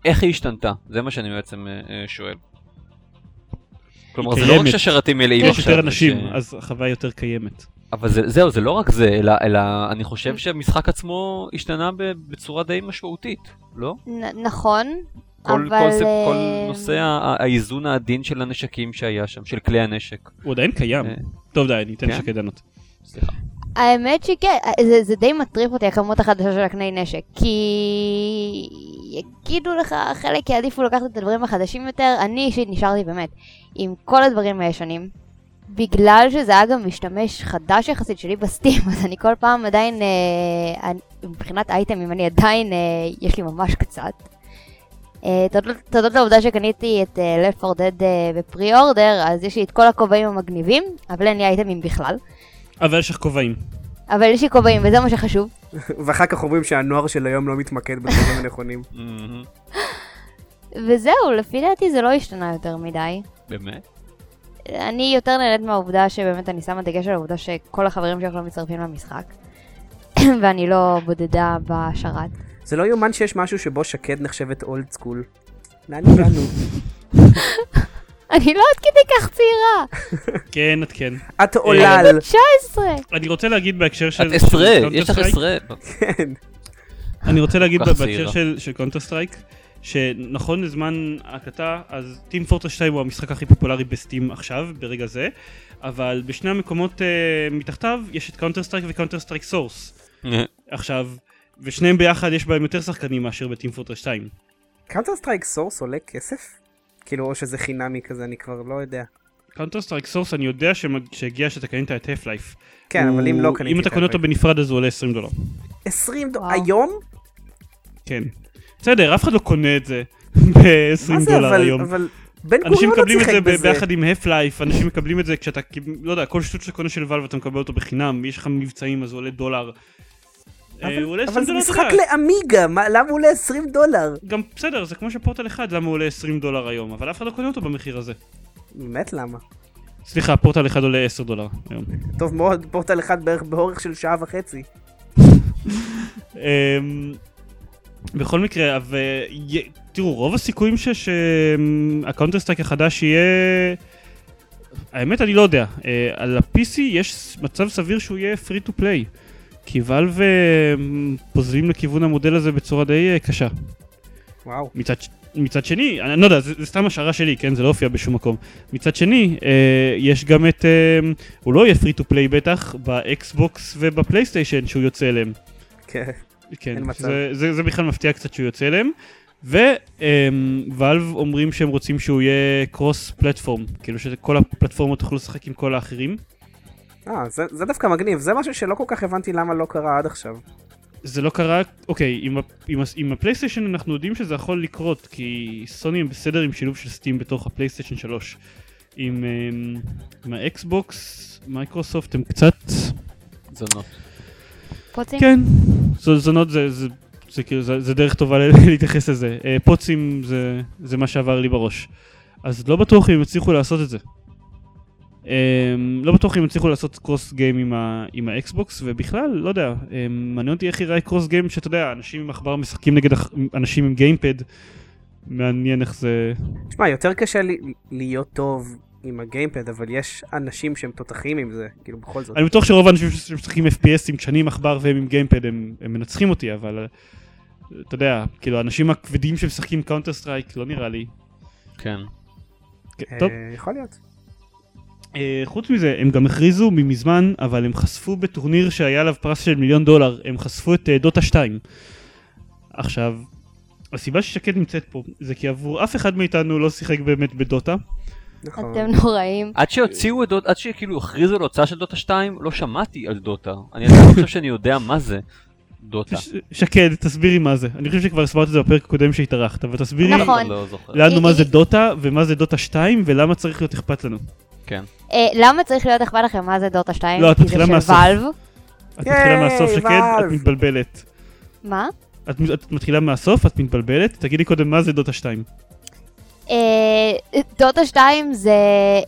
איך היא השתנתה? זה מה שאני בעצם אה, אה, שואל. כלומר, זה לא רק. שהשרתים מלאים יש עכשיו. יותר אנשים, ש- אז החוויה יותר קיימת. אבל זה, זהו, זה לא רק זה, אלא, אלא אני חושב שהמשחק עצמו השתנה בצורה די משמעותית, לא? נ- נכון, כל, אבל... כל, כל אה, נושא ה- האיזון העדין של הנשקים שהיה שם, של כלי הנשק. הוא עדיין קיים. אה, טוב די, אני אתן כן? שקד לענות. סליחה. האמת שכן, זה, זה די מטריף אותי הכמות החדשה של הקני נשק, כי יגידו לך, חלק יעדיפו לקחת את הדברים החדשים יותר, אני אישית נשארתי באמת עם כל הדברים הישנים, בגלל שזה היה גם משתמש חדש יחסית שלי בסטים, אז אני כל פעם עדיין, אה, אני, מבחינת אייטמים, אני עדיין, אה, יש לי ממש קצת. אה, תודות, לעובדה שקניתי את אה, Left 4 Dead אה, בפרי אורדר, אז יש לי את כל הכובעים המגניבים, אבל אין לי אייטמים בכלל. אבל יש לך כובעים. אבל יש לי כובעים, וזה מה שחשוב. ואחר כך אומרים שהנוער של היום לא מתמקד בדברים הנכונים. וזהו, לפי דעתי זה לא השתנה יותר מדי. באמת? אני יותר נהנית מהעובדה שבאמת אני שמה דגש על העובדה שכל החברים שלך לא מצטרפים למשחק. ואני לא בודדה בשרת. זה לא יאומן שיש משהו שבו שקד נחשבת old school. לאן הגענו? אני לא עד כדי כך צעירה. כן, את כן. את עולל. אני בת 19. אני רוצה להגיד בהקשר של... את עשרה, של יש לך Counter-Strike, עשרה. כן. אני רוצה להגיד בהקשר. של, של Counter-Strike, שנכון לזמן ההקלטה, אז Team Fortress 2 הוא המשחק הכי פופולרי ב Steam עכשיו, ברגע זה, אבל בשני המקומות uh, מתחתיו יש את Counter-Strike ו Counter-Strike: Source. עכשיו, ושניהם ביחד יש בהם יותר שחקנים מאשר ב Team Fortress 2. Counter-Strike: Source עולה כסף? כאילו, או שזה חינמי כזה, אני כבר לא יודע. Counter-Strike: Source אני יודע שמג- שהגיע שאתה קנית את Half-Life. כן, אבל אם לא קניתי אם אתה את קונה אותו. בנפרד אז הוא עולה 20 דולר. 20 דולר. היום? כן. בסדר, אף אחד לא קונה את זה ב-20 מה זה, דולר אבל, היום. אבל בן אנשים גוריון לא מקבלים את שיחק זה ב- בזה. ביחד עם הפ לייף, אנשים מקבלים את זה כשאתה, לא יודע, כל שטות שאתה קונה של ואלב אתה מקבל אותו בחינם, יש לך מבצעים אז הוא עולה דולר. אה, אבל- עולה אבל 20 זה משחק. לעמיגה, מה- למה הוא עולה 20 דולר? גם בסדר, זה כמו שפורטל 1, למה הוא עולה 20 דולר היום, אבל אף אחד לא קונה אותו במחיר הזה. באמת למה? סליחה, פורטל 1 עולה 10 דולר היום. טוב מאוד, פורטל אחד בערך באורך של שעה וחצי. אמ, בכל מקרה, תראו, רוב הסיכויים שה-Counter-Strike החדש יהיה... האמת אני לא יודע, אה, על ה-PC יש מצב סביר שהוא יהיה free to play, כי Valve אה, פוזלים לכיוון המודל הזה בצורה די אה, קשה. וואו. מצד, מצד שני, אני לא יודע, זה, זה סתם השערה שלי, כן? זה לא הופיע בשום מקום. מצד שני, אה, יש גם את... אה, הוא לא יהיה free to play בטח, באקסבוקס ובפלייסטיישן שהוא יוצא אליהם. כן. כן, אין מצב. זה, זה, זה בכלל מפתיע קצת שהוא יוצא אליהם. Valve אומרים שהם רוצים שהוא יהיה cross platform, כאילו שכל הפלטפורמות יוכלו לשחק עם כל האחרים. אה, זה, זה דווקא מגניב, זה משהו שלא כל כך הבנתי למה לא קרה עד עכשיו. זה לא קרה, אוקיי, עם, ה- עם, ה- עם הפלייסטיישן אנחנו יודעים שזה יכול לקרות, כי סוני הם בסדר עם שילוב של Steam בתוך הפלייסטיישן 3. עם, אמ, עם האקסבוקס, מייקרוסופט הם קצת... זונות. פוצים? כן, זו- זונות זה, זה, זה, כאילו, זה, זה דרך טובה ל- להתייחס לזה. אה, פוצים זה, זה מה שעבר לי בראש. אז לא בטוח אם הם יצליחו לעשות את זה. Um, לא בטוח אם יצליחו לעשות cross game עם, ה- עם האקסבוקס, ובכלל, לא יודע, um, מעניין אותי איך ייראה cross game שאתה יודע, אנשים עם עכבר משחקים נגד אח- אנשים עם gamepad. מעניין איך זה... תשמע, יותר קשה לי להיות טוב עם ה-gamepad, אבל יש אנשים שהם תותחים עם זה, כאילו בכל זאת. אני בטוח שרוב האנשים שמשחקים FPS-ים כשאני עם עכבר והם עם gamepad הם, הם מנצחים אותי, אבל אה, אתה יודע, כאילו האנשים הכבדים שמשחקים Counter-Strike, לא נראה לי. כן. כן, אה, טוב. יכול להיות. אה, חוץ מזה, הם גם הכריזו ממזמן, אבל הם חשפו בטורניר שהיה עליו פרס של מיליון דולר, הם חשפו את אה, דוטה 2. עכשיו, הסיבה ששקד נמצאת פה, זה כי עבור אף אחד מאיתנו לא שיחק באמת בדוטה. נכון. אתם נוראים. עד שהוציאו את דוטה, עד שכאילו הכריזו על הוצאה של דוטה 2, לא שמעתי על דוטה. אני לא חושב שאני יודע מה זה דוטה. שקד, תסבירי מה זה. אני חושב שכבר הסברת את זה בפרק הקודם שהתארחת, אבל תסבירי נכון. לא זוכר. לנו מה זה דוטה ומה זה דוטה 2 ולמה צריך להיות אכפת לנו. כן. אה, למה צריך להיות אכפת לכם מה זה דוטה 2? לא, את מתחילה מהסוף. את מתחילה מהסוף שקד, את. מתבלבלת. מה? את את מתחילה מהסוף, את מתבלבלת, תגידי קודם מה זה דוטה 2. אה, דוטה 2 זה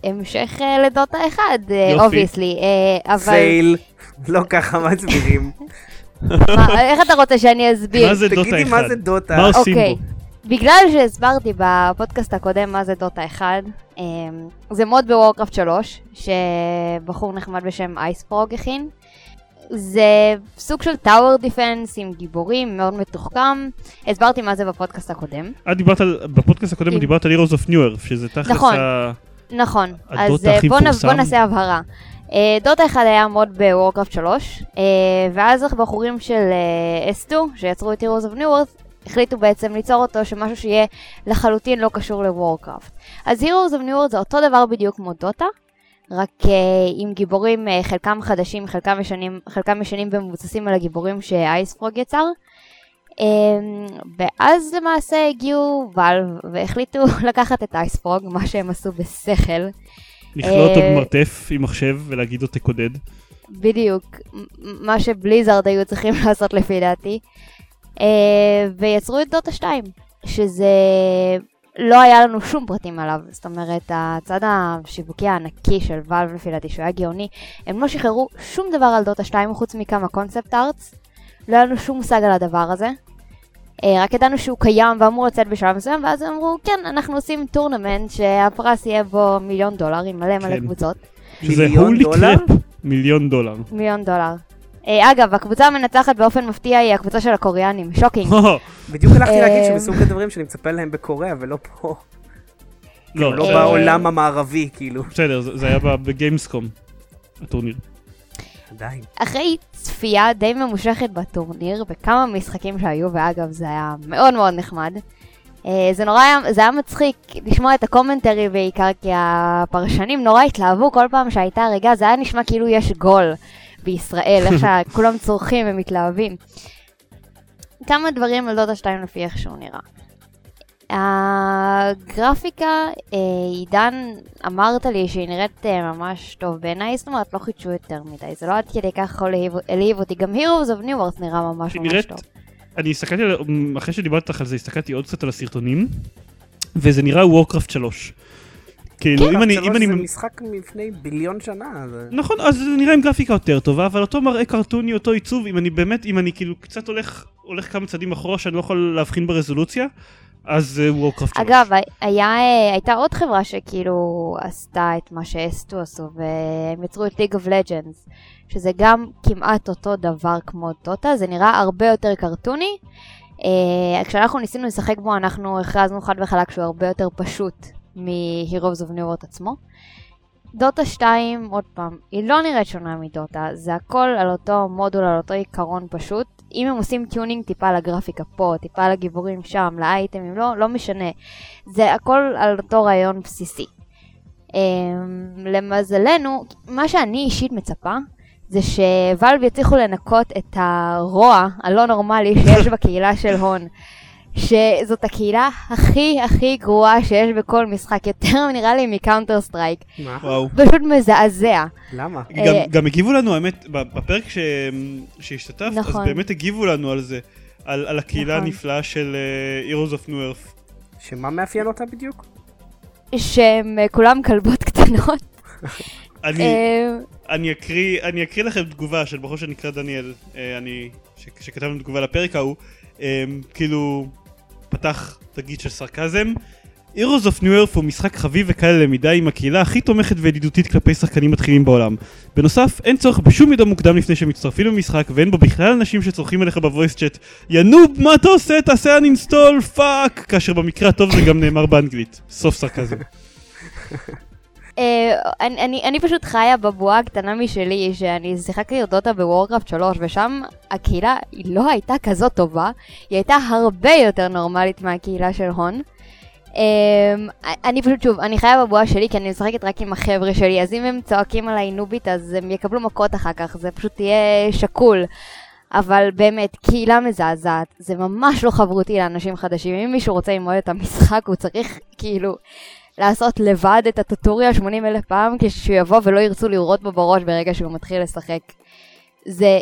המשך אה, ל-Dota 1, יופי. obviously, אבל fail, לא ככה מסבירים. מה, איך אתה רוצה שאני אסביר? מה זה דוטה תגידי 1? מה זה דוטה. מה עושים אוקיי. בו? בגלל שהסברתי בפודקאסט הקודם מה זה דוטה 1, אמ, זה mod ב-Warcraft 3, שבחור נחמד בשם IceFrog הכין. זה סוג של tower defense עם גיבורים, מאוד מתוחכם. הסברתי מה זה בפודקאסט הקודם. את דיברת על, בפודקאסט הקודם אם- דיברת על Heroes of New Earth, שזה תכלס נכון. ה... נכון, אז אה, בוא, נ. בוא נעשה הבהרה. אה, דוטה 1 היה מוד בוורקראפט 3, אה, ואז הבחורים של אה, S2, שיצרו את Heroes of New Earth, החליטו בעצם ליצור אותו שמשהו שיהיה לחלוטין לא קשור לוורקראפט. אז Heroes of New Earth זה אותו דבר בדיוק כמו דוטה, רק uh, עם גיבורים, uh, חלקם חדשים, חלקם ישנים, חלקם ישנים ומבוססים על הגיבורים שאייספרוג יצר. Um, ואז למעשה הגיעו ואלב והחליטו לקחת את אייספרוג, מה שהם עשו בשכל. לכלוא אותו אה, במרתף עם מחשב ולהגיד לו תקודד. בדיוק, מה שבליזארד היו צריכים לעשות לפי דעתי. Uh, ויצרו את דוטה 2, שזה לא היה לנו שום פרטים עליו, זאת אומרת, הצד השיווקי הענקי של ואלב לפי דעתי, שהוא היה גאוני, הם לא שחררו שום דבר על דוטה 2 חוץ מכמה concept arts, לא היה לנו שום מושג על הדבר הזה. אה, רק ידענו שהוא קיים ואמור לצאת בשלב מסוים, ואז הם אמרו, כן, אנחנו עושים tournament שהפרס יהיה בו מיליון דולר עם מלא מלא כן. קבוצות. שזה מיליון holy דולר? crap, מיליון דולר. מיליון דולר. אה, אגב, הקבוצה המנצחת באופן מפתיע היא הקבוצה של הקוריאנים, shocking. בדיוק הלכתי להגיד אה, שמסוג הדברים שאני מצפה להם בקוריאה ולא פה. לא, לא אה, בעולם המערבי, כאילו. בסדר, זה היה ב- בגיימסקום, הטורניר. עדיין. אחרי צפייה די ממושכת בטורניר, בכמה משחקים שהיו, ואגב, זה היה מאוד מאוד נחמד. זה נורא היה, זה היה מצחיק לשמוע את הקומנטרי בעיקר, כי הפרשנים נורא התלהבו כל פעם שהייתה הריגה, זה היה נשמע כאילו יש גול בישראל, איך שכולם צורכים ומתלהבים. כמה דברים על דוטה 2 לפי איך שהוא נראה. הגרפיקה, אה, עידן, אמרת לי שהיא נראית אה, ממש טוב בעיניי, זאת אומרת, לא חידשו יותר מדי, זה לא עד כדי כך יכול להעיב- אותי, גם Heroes of New Earth נראה ממש ממש נראית- טוב. אני הסתכלתי, אחרי שדיברתי איתך על זה, הסתכלתי עוד קצת על הסרטונים, וזה נראה וורקראפט 3. כאילו, אם אני... אם אני... זה משחק מלפני ביליון שנה. נכון, אז זה נראה עם גרפיקה יותר טובה, אבל אותו מראה קרטוני, אותו עיצוב, אם אני באמת, אם אני כאילו קצת הולך, הולך כמה צעדים אחורה שאני לא יכול להבחין ברזולוציה, אז זה וורקראפט 3. אגב, היה, אה, הייתה עוד חברה שכאילו עשתה את מה שאסטו עשו, והם יצרו את League of Legends, שזה גם כמעט אותו דבר כמו דוטה, זה נראה הרבה יותר קרטוני. Uh, כשאנחנו ניסינו לשחק בו, אנחנו הכרזנו חד וחלק שהוא הרבה יותר פשוט מ-Heroes of New World עצמו. דוטה 2, עוד פעם, היא לא נראית שונה מדוטה, זה הכל על אותו מודול, על אותו עיקרון פשוט. אם הם עושים tuning טיפה לגרפיקה פה, טיפה לגיבורים שם, לאייטמים, לא, לא משנה. זה הכל על אותו רעיון בסיסי. Um, למזלנו, מה שאני אישית מצפה, זה ש-Valve יצליחו לנקות את הרוע הלא נורמלי שיש בקהילה של HoN. שזאת הקהילה הכי הכי גרועה שיש בכל משחק, יותר נראה לי מ-Counter-Strike. מה? וואו. פשוט מזעזע. למה? אה, גם, גם הגיבו לנו, האמת, בפרק ש... שהשתתפת, נכון. אז באמת הגיבו לנו על זה, על, על הקהילה נכון. הנפלאה של uh, Heroes of New Earth. שמה מאפיין אותה בדיוק? שהם אה, כולם כלבות קטנות. אני, אה, אני, אקריא, אני אקריא לכם תגובה של בחור שנקרא דניאל, אה, אני, ש, שכתב לנו תגובה לפרק ההוא, אה, כאילו, פתח תגיד של סרקזם. Heroes of Newerth הוא משחק חביב וקל ללמידה עם הקהילה הכי תומכת וידידותית כלפי שחקנים מתחילים בעולם. בנוסף, אין צורך בשום מידע מוקדם לפני שמצטרפים למשחק, ואין בו בכלל אנשים שצורחים עליך בוויס צ'אט יא noob, מה אתה עושה? תעשה uninstall, fuck! כאשר במקרה הטוב זה גם נאמר באנגלית. סוף סרקזם. אה, אני, פשוט חיה בבועה הקטנה משלי, שאני שיחקתי Dota ב-Warcraft 3, ושם הקהילה היא לא הייתה כזאת טובה, היא הייתה הרבה יותר נורמלית מהקהילה של הון. Um, אני פשוט, שוב, אני חיה בבועה שלי כי אני משחקת רק עם החבר'ה שלי, אז אם הם צועקים עליי נובית אז הם יקבלו מכות אחר כך, זה פשוט יהיה שקול. אבל באמת, קהילה מזעזעת, זה ממש לא חברותי לאנשים חדשים. אם מישהו רוצה ללמוד את המשחק, הוא צריך כאילו לעשות לבד את הטוטוריאל 80 אלף פעם, כשהוא יבוא ולא ירצו לראות בו בראש ברגע שהוא מתחיל לשחק. זה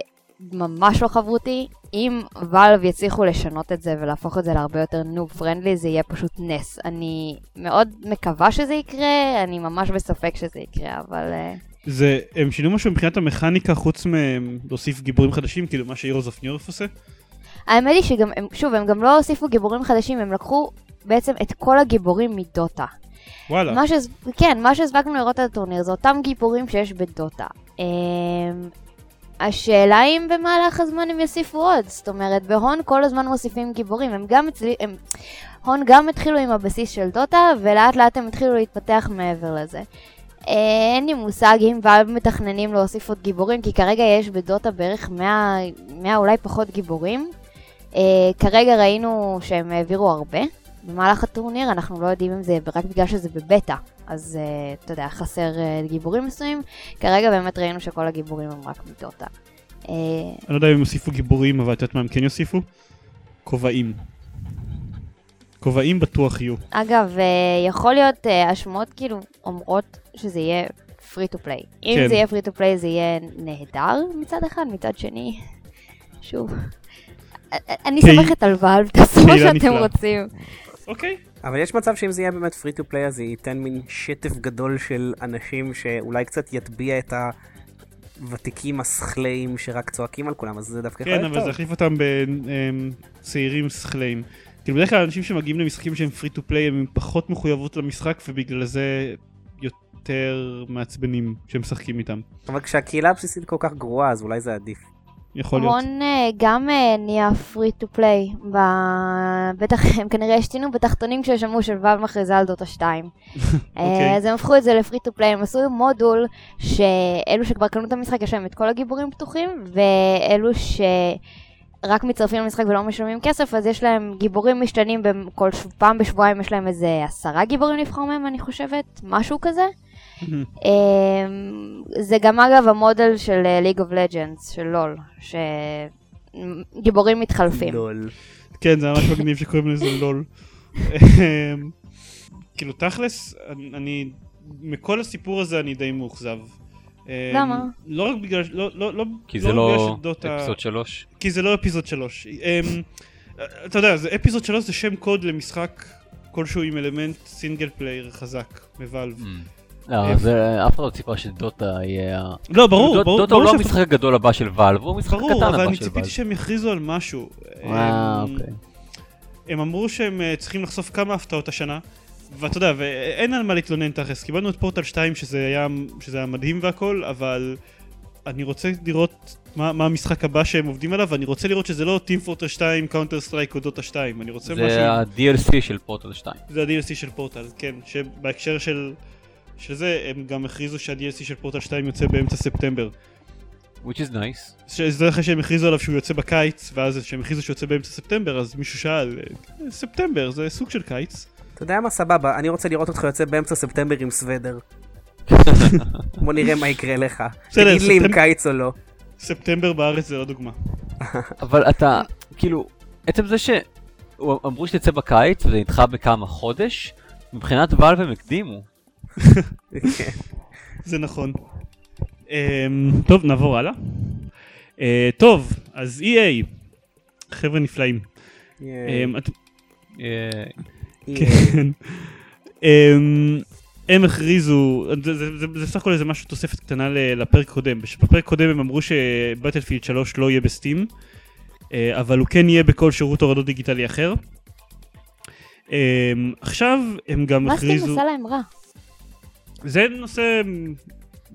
ממש לא חברותי. אם ואלב יצליחו לשנות את זה ולהפוך את זה להרבה יותר נוב פרנדלי, זה יהיה פשוט נס. אני מאוד מקווה שזה יקרה, אני ממש בספק שזה יקרה, אבל... אה, זה, הם שינו משהו מבחינת המכניקה חוץ מלהוסיף גיבורים חדשים, כאילו מה of New Earth עושה? האמת היא שגם, הם, שוב, הם גם לא הוסיפו גיבורים חדשים, הם לקחו בעצם את כל הגיבורים מדוטה. וואלה. מה שהס... כן, מה שהספקנו לראות על הטורניר זה אותם גיבורים שיש בדוטה. אמ... השאלה אם במהלך הזמן הם יוסיפו עוד, זאת אומרת, בהון כל הזמן מוסיפים גיבורים, הם גם הצלי... הם... הון גם התחילו עם הבסיס של דוטה, ולאט לאט הם התחילו להתפתח מעבר לזה. אה, אין לי מושג אם ואלב מתכננים להוסיף עוד גיבורים, כי כרגע יש בדוטה בערך 100, 100 אולי פחות גיבורים. אה, כרגע ראינו שהם העבירו הרבה, במהלך הטורניר אנחנו לא יודעים אם זה רק בגלל שזה בבטא, אז אה, אתה יודע, חסר אה, גיבורים מסוימים. כרגע באמת ראינו שכל הגיבורים הם רק מדוטה. אה, אני לא יודע אם הם יוסיפו גיבורים, אבל את יודעת מה הם כן יוסיפו? כובעים. כובעים בטוח יהיו. אגב, אה, יכול להיות, אה, השמועות כאילו אומרות שזה יהיה free to play. אם כן. זה יהיה free to play זה יהיה נהדר מצד אחד, מצד שני, שוב. אני סומכת על ואלב, תעשו מה שאתם. רוצים. אוקיי. אבל יש מצב שאם זה יהיה באמת free to play אז זה ייתן מין שטף גדול של אנשים שאולי קצת יטביע את הוותיקים השכליים שרק צועקים על כולם, אז זה דווקא יכול כן, להיות אבל זה טוב. יחליף אותם בצעירים שכליים. כאילו בדרך כלל אנשים שמגיעים למשחקים שהם free to play הם פחות מחויבות למשחק ובגלל זה יותר מעצבנים כשהם משחקים איתם. אבל כשהקהילה הבסיסית כל כך גרועה אז אולי זה עדיף. יכול להיות. המון אה, גם אה, נהיה free to play. ב- בטח הם כנראה השתינו בתחתונים כששמעו של Valve מכריזה על דוטה 2. אוקיי. אה, אז הם הפכו את זה לפרי טו פליי, הם עשו מודול שאלו שכבר קנו את המשחק יש להם את כל הגיבורים פתוחים, ואלו שרק מצטרפים למשחק ולא משלמים כסף, אז יש להם גיבורים משתנים בכל ש... פעם בשבועיים יש להם איזה עשרה גיבורים לבחור מהם אני חושבת, משהו כזה. אה, זה גם אגב המודל של League of Legends, של לול, שגיבורים מתחלפים. לול. כן, זה ממש מגניב שקוראים לזה לול. אמ, כאילו תכלס, אני- מכל הסיפור הזה אני די מאוכזב. אמ, למה? לא רק בגלל, לא, לא, לא, כי זה לא בגלל ש-Dota- Episode 3. כי זה לא Episode 3. אתה יודע, זה Episode 3 זה שם קוד למשחק כלשהו עם אלמנט single player חזק מ-Valve. לא, אף אחד לא ציפה שדוטה יהיה... לא, ברור, דוט- ברור, דוטה הוא ברור לא המשחק הגדול הבא של Valve, הוא המשחק ברור, הקטן אבל הבא אני של ציפיתי Valve. שהם יכריזו על משהו. אה, אוקיי. הם אמרו שהם אה, צריכים לחשוף כמה הפתעות השנה, ואתה יודע, ואין על מה להתלונן תכלס, קיבלנו את פורטל 2 שזה היה, שזה היה מדהים והכל, אבל אני רוצה לראות מה, מה המשחק הבא שהם עובדים עליו, ואני רוצה לראות שזה לא Team Portal 2, Counter-Strike או דוטה 2, אני רוצה משהו... זה ה-DLC של פורטל 2. זה ה-DLC של פורטל, כן, שבהקשר של, של זה, הם גם הכריזו שה-DLC של פורטל 2 יוצא באמצע ספטמבר. which is nice. שזה אחרי שהם הכריזו עליו שהוא יוצא בקיץ, ואז כשהם הכריזו שהוא יוצא באמצע ספטמבר, אז מישהו שאל, "אה, ספטמבר זה סוג של קיץ. אתה יודע מה סבבה, אני רוצה לראות אותך יוצא באמצע ספטמבר עם סוודר. בוא נראה מה יקרה לך. תגיד לי אם קיץ או לא. ספטמבר בארץ זה לא דוגמה. אבל אתה, כאילו, עצם זה שאמרו שתצא בקיץ וזה נדחה בכמה חודש, מבחינת ואלב הם הקדימו. זה נכון. אמ, טוב, נעבור הלאה. אה, טוב, אז EA, חבר'ה נפלאים. אמ, את- אה, כן. אמ, הם הכריזו, זה- זה- זה זה סך הכל איזה משהו תוספת קטנה ל- לפרק קודם. בפרק קודם הם אמרו שבטלפילד 3 לא יהיה בסטים, אה, אבל הוא כן יהיה בכל שירות הורדות דיגיטלי אחר. אמ, עכשיו הם גם מה סטים הכריזו... עשה להם רע? זה נושא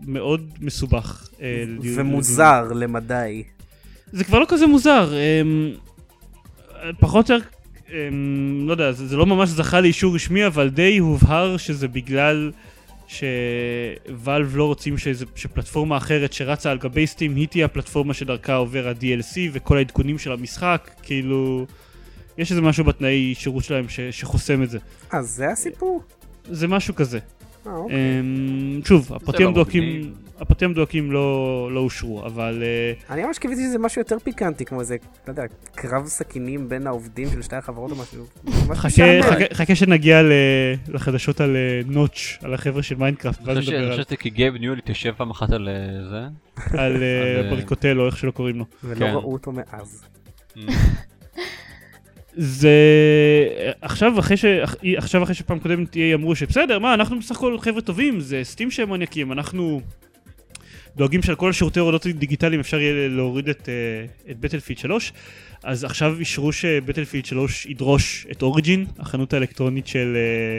מאוד מסובך. אה, לדיון- ומוזר למדי. זה כבר לא כזה מוזר. אמ, פחות או יותר, אמ, לא יודע, זה, זה לא ממש זכה לאישור רשמי, אבל די הובהר שזה בגלל שוואלב לא רוצים שזה, שפלטפורמה אחרת שרצה על גבי סטים היא תהיה הפלטפורמה שדרכה עובר ה-DLC וכל העדכונים של המשחק, כאילו... יש איזה משהו בתנאי שירות שלהם ש, שחוסם את זה. אז זה הסיפור? זה משהו כזה. אה, אוקיי. אמ, שוב, הפרטים לא המדויקים המדויקים לא, לא אושרו, אבל אה, אני ממש קיוויתי שזה משהו יותר פיקנטי, כמו איזה, לא יודע, קרב סכינים בין העובדים של שתי החברות או משהו. חכה, שנגיע ל, לחדשות על אה, Notch, על החבר'ה של Minecraft, ואז אני חושב נדבר על, אני חושב כי Gabe Newell התיישב פעם אחת על זה. על אה, בריקוטלו, איך שלא קוראים לו. ולא כן. ראו אותו מאז. זה עכשיו אחרי ש... עכשיו אחרי שפעם קודמת EA אמרו שבסדר, מה, אנחנו בסך הכל חבר'ה טובים, זה סטים שהם מניאקים, אנחנו דואגים שעל כל השירותי הורדות דיגיטליים אפשר יהיה להוריד את, אה, את בטלפיד 3, אז עכשיו אישרו שבטלפיד 3 ידרוש את אוריג'ין, החנות האלקטרונית של, אה,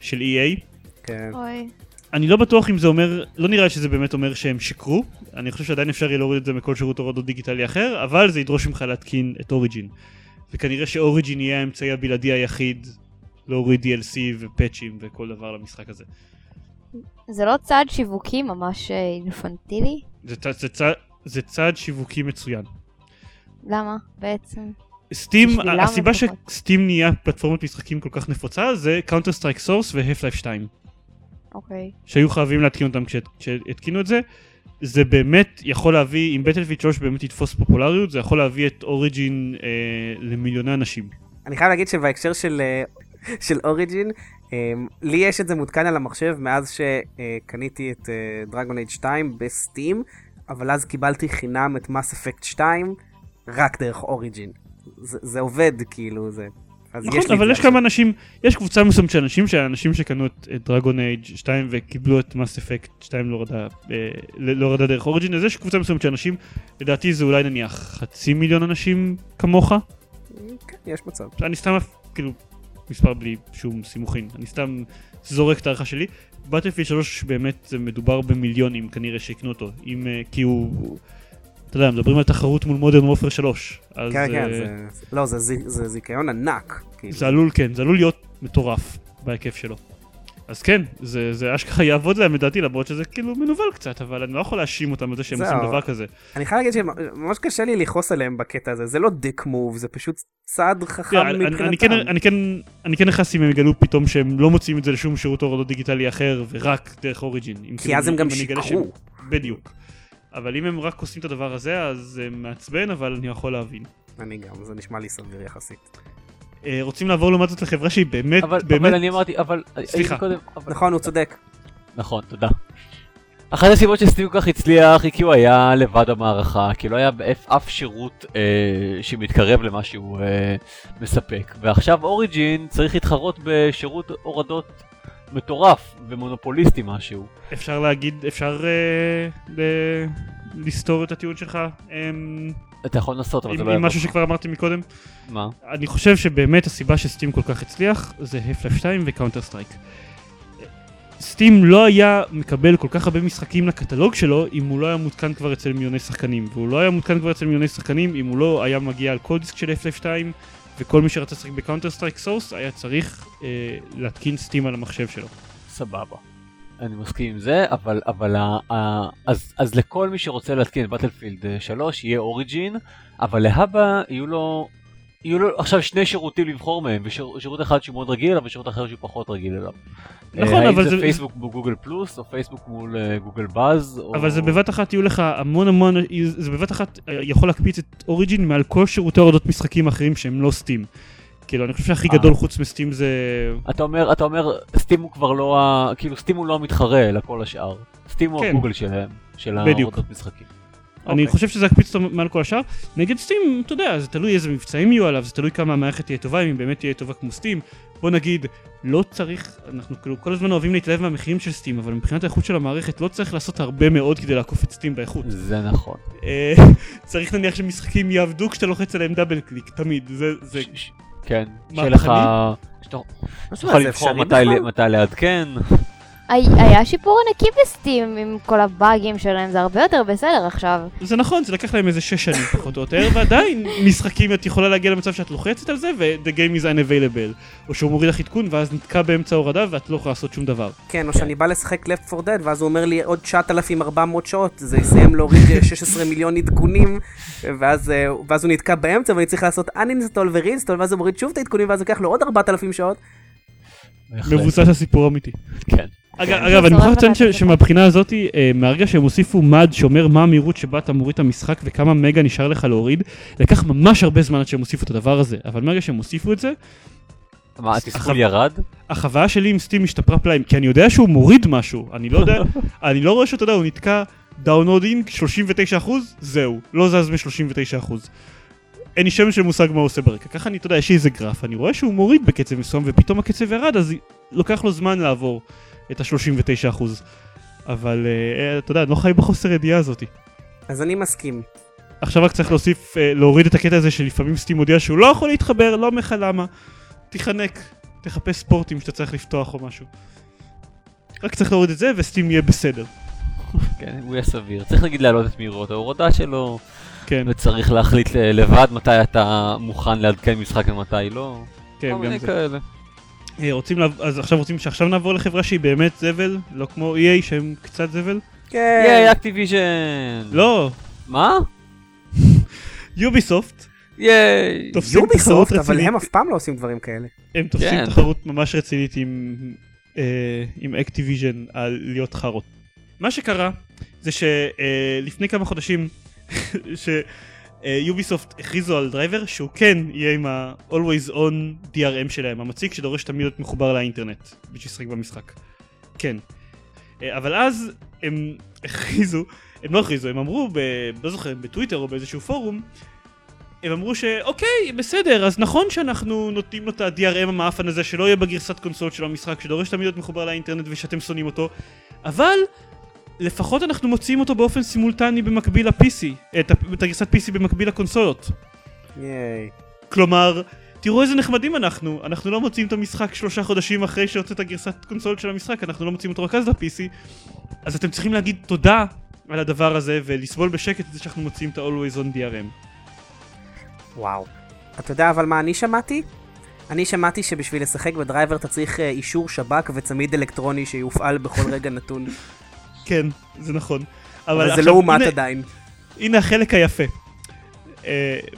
של EA. כן. אוי. אני לא בטוח אם זה אומר, לא נראה שזה באמת אומר שהם שיקרו, אני חושב שעדיין אפשר יהיה להוריד את זה מכל שירות הורדות דיגיטלי אחר, אבל זה ידרוש ממך להתקין את אוריג'ין. וכנראה שאוריג'ין יהיה האמצעי הבלעדי היחיד להוריד DLC ופאצ'ים וכל דבר למשחק הזה. זה לא צעד שיווקי ממש אה, אינפנטילי? זה, צע- זה, צע- זה צעד שיווקי מצוין. למה בעצם? סטים, הסיבה. שסטים נהיה פלטפורמת משחקים כל כך נפוצה זה קאונטר סטרייק סורס והאף לייף 2 אוקיי. שהיו חייבים להתקין אותם כשה- כשהתקינו את זה. זה באמת יכול להביא, אם בטלפיד 3 באמת יתפוס פופולריות, זה יכול להביא את אוריג'ין אה, למיליוני אנשים. אני חייב להגיד שבהקשר של, אה, של אוריג'ין, אה, לי יש את זה מותקן על המחשב מאז שקניתי את דרגון אייד 2 בסטים, אבל אז קיבלתי חינם את מס אפקט 2 רק דרך אוריג'ין. זה, זה עובד כאילו, זה... אז נכון, יש לי אבל זה יש. כמה אנשים, יש קבוצה מסוימת של אנשים, שהאנשים שקנו את דרגון אייג' 2 וקיבלו את מס אפקט 2 להורדה, אה, להורדה דרך אוריג'ין, אז יש קבוצה מסוימת של אנשים, לדעתי זה אולי נניח חצי מיליון אנשים כמוך, כן, יש מצב. אני סתם, כאילו, מספר בלי שום סימוכין, אני סתם זורק את הערכה שלי. בטלפיד 3 באמת מדובר במיליונים כנראה שיקנו אותו, אם, אה, כי הוא, אתה יודע, מדברים על תחרות מול מודרן וופר 3, אז כן, כן, אה, זה... לא, זה, זי- זה זיכיון ענק. כאילו. זה עלול, כן, זה עלול להיות מטורף בהיקף שלו. אז כן, זה, זה אשכרה יעבוד להם לדעתי, למרות שזה כאילו מנוול קצת, אבל אני לא יכול להאשים אותם על זה שהם. עושים דבר כזה. אני חייב להגיד שממש קשה לי לכעוס עליהם בקטע הזה, זה לא דיק מוב, זה פשוט צעד חכם אני, מבחינתם. אני, כן, אני, כן, אני כן נכנס אם הם יגלו פתאום שהם לא מוציאים את זה לשום שירות הורדות דיגיטלי אחר, ורק דרך אוריג'ין. כי כאילו, אז הם גם שיקרו. בדיוק. אבל אם הם רק עושים את הדבר הזה, אז זה מעצבן, אבל אני יכול להבין. אני גם, זה נשמע לי סביר יחסית. אה, רוצים לעבור לעומת זאת לחברה שהיא באמת, אבל, באמת... אבל אני אמרתי, אבל... סליחה. הייתי קודם, אבל... נכון, הוא צודק. נכון, תודה. אחת הסיבות שסטים כל כך הצליח היא כי הוא היה לבד במערכה, כי לא היה באף אף שירות אה, שמתקרב למה שהוא אה, מספק. ועכשיו אוריג'ין צריך להתחרות בשירות הורדות מטורף ומונופוליסטי משהו. אפשר להגיד, אפשר אה, ל- לסתור את הטיעון שלך אמ, אתה יכול לנסות, אבל זה לא יעבוד. משהו שכבר אמרתי מקודם? מה? אני חושב שבאמת הסיבה שסטים כל כך הצליח זה האף לייף 2 וקאונטר סטרייק. סטים לא היה מקבל כל כך הרבה משחקים לקטלוג שלו אם הוא לא היה מותקן כבר אצל מיליוני שחקנים והוא לא היה מותקן כבר אצל מיליוני שחקנים אם הוא לא היה מגיע על כל דיסק של האף לייף 2 וכל מי שרצה לשחק בקאונטר סטרייק סורס היה צריך אה, להתקין סטים על המחשב שלו. סבבה. אני מסכים עם זה, אבל, אבל ה, ה, אז, אז לכל מי שרוצה להתקין את בטלפילד 3 יהיה אוריג'ין, אבל להבא יהיו לו, יהיו לו עכשיו שני שירותים לבחור מהם, ושירות אחד שהוא מאוד רגיל אליו ושירות אחר שהוא פחות רגיל אליו. נכון, אה, אבל האם זה זה- פייסבוק מול גוגל פלוס, או פייסבוק מול אה, גוגל באז, או... אבל זה בבת אחת יהיו לך המון המון, זה בבת אחת אה, יכול להקפיץ את אוריג'ין מעל כל שירותי הורדות משחקים אחרים שהם לא סטים. כאילו אני חושב שהכי. גדול חוץ מסטים זה... אתה אומר, אתה אומר, סטים הוא כבר לא, ה... כאילו סטים הוא לא המתחרה, אלא כל השאר. סטים הוא כן. הגוגל שלהם, של. ההורדות משחקים. אני אוקיי. חושב שזה יקפיץ אותו מעל כל השאר. נגד סטים, אתה יודע, זה תלוי איזה מבצעים יהיו עליו, זה תלוי כמה המערכת תהיה טובה, אם היא באמת תהיה טובה כמו סטים. בוא נגיד, לא צריך, אנחנו כאילו כל הזמן אוהבים להתלהב מהמחירים של סטים, אבל מבחינת האיכות של המערכת לא צריך לעשות הרבה מאוד כדי לעקוף את סטים באיכות. זה נכון. אה, צריך נניח שמשחקים יעבדו כשאתה לוחץ עליהם דאבל קליק, תמיד. זה, זה... כן? שיהיה לך... שאתה זה לבחור מתי לעדכן. הי- היה שיפור ענקי בסטים עם כל הבאגים שלהם, זה הרבה יותר בסדר עכשיו. זה נכון, זה לקח להם איזה שש שנים פחות או יותר, ועדיין משחקים את יכולה להגיע למצב שאת לוחצת על זה ו-the game is unavailable. או שהוא מוריד לך עדכון ואז נתקע באמצע ההורדה ואת לא יכולה לעשות שום דבר. כן, או שאני בא לשחק Left 4 Dead, ואז הוא אומר לי עוד 9,400 שעות, זה יסיים להוריד אה, 16 מיליון עדכונים, ואז, אה, ואז הוא נתקע באמצע, ואני צריך לעשות uninstall ו-reinstall, ואז הוא מוריד שוב את העדכונים, ואז לוקח לו עוד 4,000 שעות. מבוסס על סיפור אמיתי. כן. אגב, כן. אני מוכרח לציין לך ש- את זה. שמהבחינה הזאת, אה, מהרגע שהם הוסיפו מד שאומר מה המהירות שבה אתה מוריד את המשחק וכמה מגה נשאר לך להוריד, לקח ממש הרבה זמן עד שהם הוסיפו את הדבר הזה, אבל מהרגע שהם הוסיפו את זה, מה, התסכול ירד? החוויה שלי עם סטים השתפרה פלאים, כי אני יודע שהוא מוריד משהו, אני לא יודע, אני לא רואה שאתה יודע, הוא נתקע downloading 39%, זהו, לא זז מ-39%. אין לי שמץ של מושג מה הוא עושה ברקע, ככה אני, אתה יודע, יש לי איזה גרף, אני רואה שהוא מוריד בקצב מסוים ופתאום הקצב ירד, אז לוקח לו זמן לעבור את ה-39%. אבל אה, אתה יודע, אני לא חי בחוסר ידיעה הזאתי. אז אני מסכים. עכשיו רק צריך להוסיף, אה, להוריד את הקטע הזה שלפעמים סטים מודיע שהוא לא יכול להתחבר, לא אומר לך למה. תיחנק, תחפש פורטים שאתה צריך לפתוח או משהו. רק צריך להוריד את זה וסטים יהיה בסדר. כן, הוא יהיה סביר. צריך נגיד להעלות את מהירות ההורדה שלו, כן, וצריך להחליט לבד מתי אתה מוכן לעדכן משחק ומתי לא. כן, כל גם מיני זה. כאלה. אה, רוצים, לעב- אז עכשיו רוצים שעכשיו נעבור לחברה שהיא באמת זבל, לא כמו EA שהם קצת זבל? כן. ייי, אקטיביז'ן! לא, מה? יוביסופט ייי. יוביסופט, אבל. הם אף פעם לא עושים דברים כאלה. הם תופסים כן. תחרות ממש רצינית עם, אה, עם אקטיביז'ן על להיות חארות. מה שקרה זה שלפני כמה חודשים שיוביסופט הכריזו על דרייבר שהוא כן יהיה עם ה-Always On DRM שלהם, המזה שדורש תמיד להיות מחובר לאינטרנט בשביל לשחק במשחק. כן. אה, אבל אז הם הכריזו, הם לא הכריזו, הם אמרו, לא זוכר, בטוויטר או באיזשהו פורום, הם אמרו שאוקיי, בסדר, אז נכון שאנחנו נותנים לו את ה-DRM המאפן הזה שלא יהיה בגרסת קונסול של המשחק, שדורש תמיד להיות מחובר לאינטרנט ושאתם שונאים אותו, אבל לפחות אנחנו מוציאים אותו באופן סימולטני במקביל ל-PC, את, הגרסת PC במקביל לקונסולות. ייי. כלומר, תראו איזה נחמדים אנחנו, אנחנו לא מוציאים את המשחק שלושה חודשים אחרי שהוצאת גרסת קונסול של המשחק, אנחנו לא מוציאים אותו רק אז ל-PC, אז אתם צריכים להגיד תודה על הדבר הזה ולסבול בשקט את זה שאנחנו מוציאים את ה-Always on DRM. וואו. אתה יודע אבל מה אני שמעתי? אני שמעתי שבשביל לשחק בדרייבר אתה צריך אה, אישור שב"כ וצמיד אלקטרוני שיופעל בכל רגע נתון. כן, זה נכון. אבל זה עכשיו, לא אומת הנה- עדיין. הנה החלק היפה. Uh,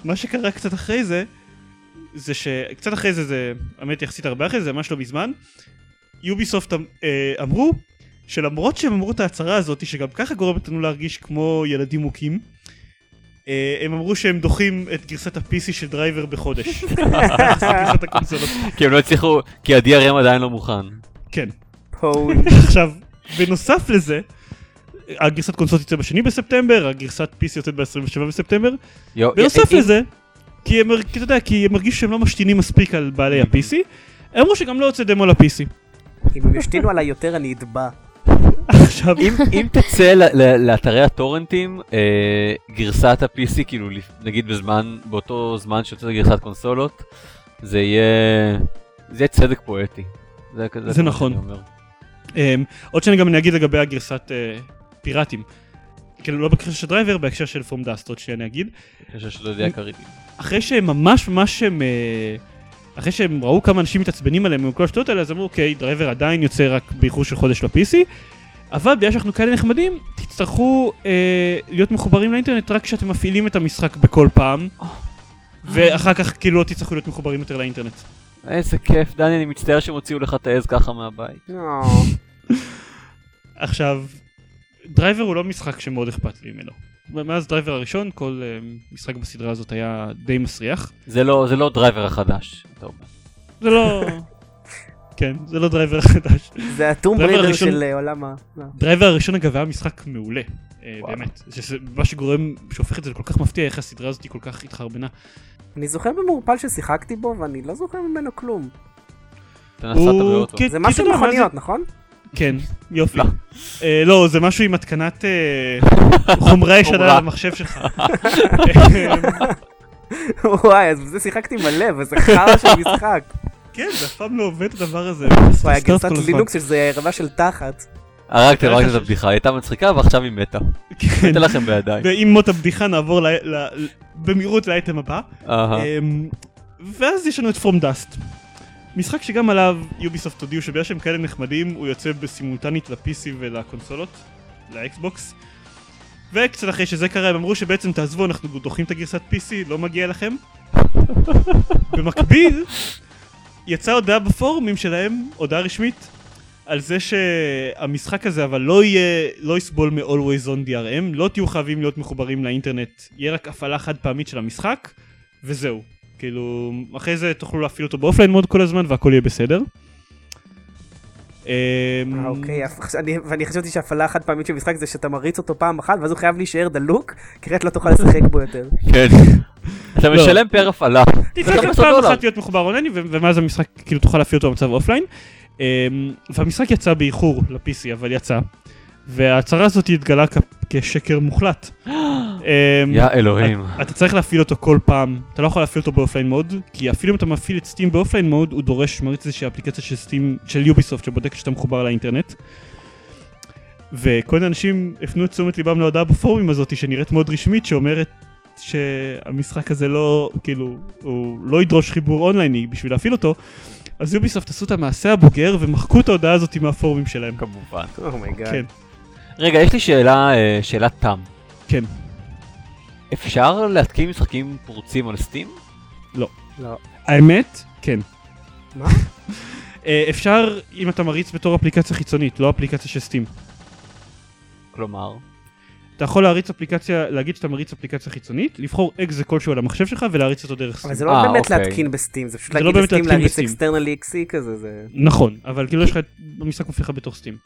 מה שקרה קצת אחרי זה, זה שקצת אחרי זה, זה האמת יחסית הרבה אחרי זה, זה ממש לא מזמן, יוביסופט אה, אמרו שלמרות שהם אמרו את ההצהרה הזאת, שגם ככה גורמת לנו להרגיש כמו ילדים מוכים, אה, הם אמרו שהם דוחים את גרסת ה-PC של דרייבר בחודש. כי הם לא הצליחו, כי ה-DRM עדיין לא מוכן. כן. עכשיו, בנוסף לזה, הגרסת קונסול תצא בשני בספטמבר, הגרסת PC יוצאת ב-27 בספטמבר, יו- בנוסף אם- לזה, כי הם, אתה יודע, כי הם מרגישו שהם לא משתינים מספיק על בעלי ה-PC, הם אמרו שגם לא יוצא דמו ל-PC. אם הם ישתינו עליי יותר אני אטבע. עכשיו, אם, אם תצא ל- ל- לאתרי הטורנטים אה, גרסת ה-PC, כאילו נגיד בזמן, באותו זמן שיוצאת גרסת קונסולות, זה יהיה, זה יהיה צדק פואטי. זה, זה מה נכון. אמ, עוד שאני גם אני אגיד לגבי הגרסת אה, פיראטים. כאילו לא בהקשר של דרייבר, בהקשר של From Dust, עוד שאני אגיד. אני חושב שלא יודע קריטי. אחרי שהם ממש ממש הם... אה, אחרי שהם ראו כמה אנשים מתעצבנים עליהם עם כל השטויות האלה, אז אמרו, אוקיי, דרייבר עדיין יוצא רק באיחור של חודש ל-PC, אבל בגלל שאנחנו כאלה נחמדים, תצטרכו אה, להיות מחוברים לאינטרנט רק כשאתם מפעילים את המשחק בכל פעם, ואחר כך כאילו לא תצטרכו להיות מחוברים יותר לאינטרנט. איזה כיף, דני, אני מצטער שהם הוציאו לך את העז ככה מהבית. לא. עכשיו, דרייבר הוא לא משחק שמאוד אכפת לי ממנו. מאז דרייבר הראשון, כל אה, משחק בסדרה הזאת היה די מסריח. זה לא, זה לא דרייבר החדש, אתה אומר. זה לא... כן, זה לא דרייבר חדש. זה הטום בריידר הראשון- של אה, עולם ה... לא. דרייבר הראשון אגב היה משחק מעולה, אה. באמת. שזה מה שגורם, שהופך את זה לכל כך מפתיע איך הסדרה הזאת כל כך התחרבנה. אני זוכר במעורפל ששיחקתי בו ואני לא זוכר ממנו כלום. אתה נסעת באוטו. זה משהו מה מכוניות, נכון? כן, יופי. לא. אה, לא, זה משהו עם התקנת אה, חומרי ישנה חומרה. למחשב שלך. וואי, אז בזה שיחקתי מלא, וזה חרא של משחק. כן, זה אף פעם לא עובד הדבר הזה. וואי, הגרסת. לינוקס שזה רמה של תחת. הרגתם, הרגתם את ש- הבדיחה, הייתה מצחיקה ועכשיו היא מתה. כן. ניתן לכם בידיים. ועם מות הבדיחה נעבור במהירות לאייטם הבא. אמ, ואז יש לנו את פרום דאסט. משחק שגם עליו יוביסופט הודיעו שבגלל שהם כאלה נחמדים הוא יוצא בסימולטנית ל-PC ולקונסולות, לאקסבוקס. וקצת אחרי שזה קרה הם אמרו שבעצם תעזבו אנחנו דוחים את הגרסת PC, לא מגיע לכם. במקביל, יצאה הודעה בפורומים שלהם, הודעה רשמית, על זה שהמשחק הזה אבל לא יהיה, לא יסבול מ-Always on DRM, לא תהיו חייבים להיות מחוברים לאינטרנט, יהיה רק הפעלה חד פעמית של המשחק, וזהו. כאילו, אחרי זה תוכלו להפעיל אותו ב offline mode כל הזמן והכל יהיה בסדר. אמ, אה, אוקיי, ואני חשבתי שהפעלה חד פעמית של משחק זה שאתה מריץ אותו פעם אחת ואז הוא חייב להישאר דלוק, כי אחרת לא תוכל לשחק בו יותר. כן. אתה לא. משלם per הפעלה. תצטרך זה רק 15 פעם. אחת להיות מחובר אונליין ו- ומאז המשחק כאילו תוכל להפעיל אותו במצב offline. אמ, והמשחק יצא באיחור ל-PC אבל יצא. וההצהרה הזאת התגלה כ- כשקר מוחלט. אמ, יא אלוהים. אתה צריך להפעיל אותו כל פעם, אתה לא יכול להפעיל אותו ב offline mode, כי אפילו אם אתה מפעיל את סטים ב offline mode, הוא דורש מריץ איזושהי אפליקציה של סטים, של יוביסופט, שבודק שאתה מחובר לאינטרנט. וכל מיני אנשים הפנו את תשומת ליבם להודעה בפורומים הזאת, שנראית מאוד רשמית, שאומרת שהמשחק הזה לא, כאילו, הוא לא ידרוש חיבור אונלייני בשביל להפעיל אותו, אז יוביסופט עשו את המעשה הבוגר ומחקו את ההודעה הזאת מהפורומים שלהם. כמובן. Oh my God. כן, רגע, יש לי שאלה, אה, שאלת תם. כן. אפשר להתקין משחקים פרוצים על סטים? לא. האמת, כן. מה? אה, אפשר אם אתה מריץ בתור אפליקציה חיצונית, לא אפליקציה של סטים. כלומר, אתה יכול להריץ אפליקציה, להגיד שאתה מריץ אפליקציה חיצונית, לבחור אקזה כלשהו על המחשב שלך ולהריץ אותו דרך סטים. אבל זה לא אה, באמת אוקיי. להתקין בסטים, זה פשוט זה לא להגיד להתקין להריץ. אקסטרנלי אקסי כזה, זה... נכון, אבל כאילו יש לך, את- המשחק מופיע לך בתור סטים.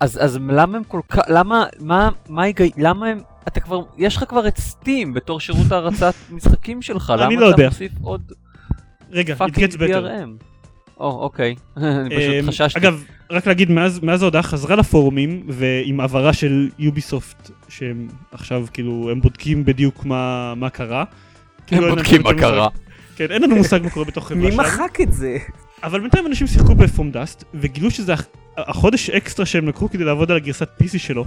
אז, אז למה הם כל כך, למה, מה, מה ההיגי, למה הם, אתה כבר, יש לך כבר את סטים בתור שירות הרצת משחקים שלך, אני למה לא אתה יודע. מוסיף עוד רגע, it fucking gets better. DRM? או, אוקיי, אני אמ, פשוט חששתי. אגב, רק להגיד, מאז, מאז ההודעה חזרה לפורומים, ועם הבהרה של יוביסופט, שהם עכשיו כאילו, הם בודקים בדיוק מה, מה קרה. כאילו, הם בודקים מה קרה. כן, אין לנו מושג מה קורה בתוך חברה מי שלנו. מחק את זה? אבל בינתיים אנשים שיחקו ב-From Dust, וגילו שזה הח- החודש אקסטרה שהם לקחו כדי לעבוד על הגרסת PC שלו,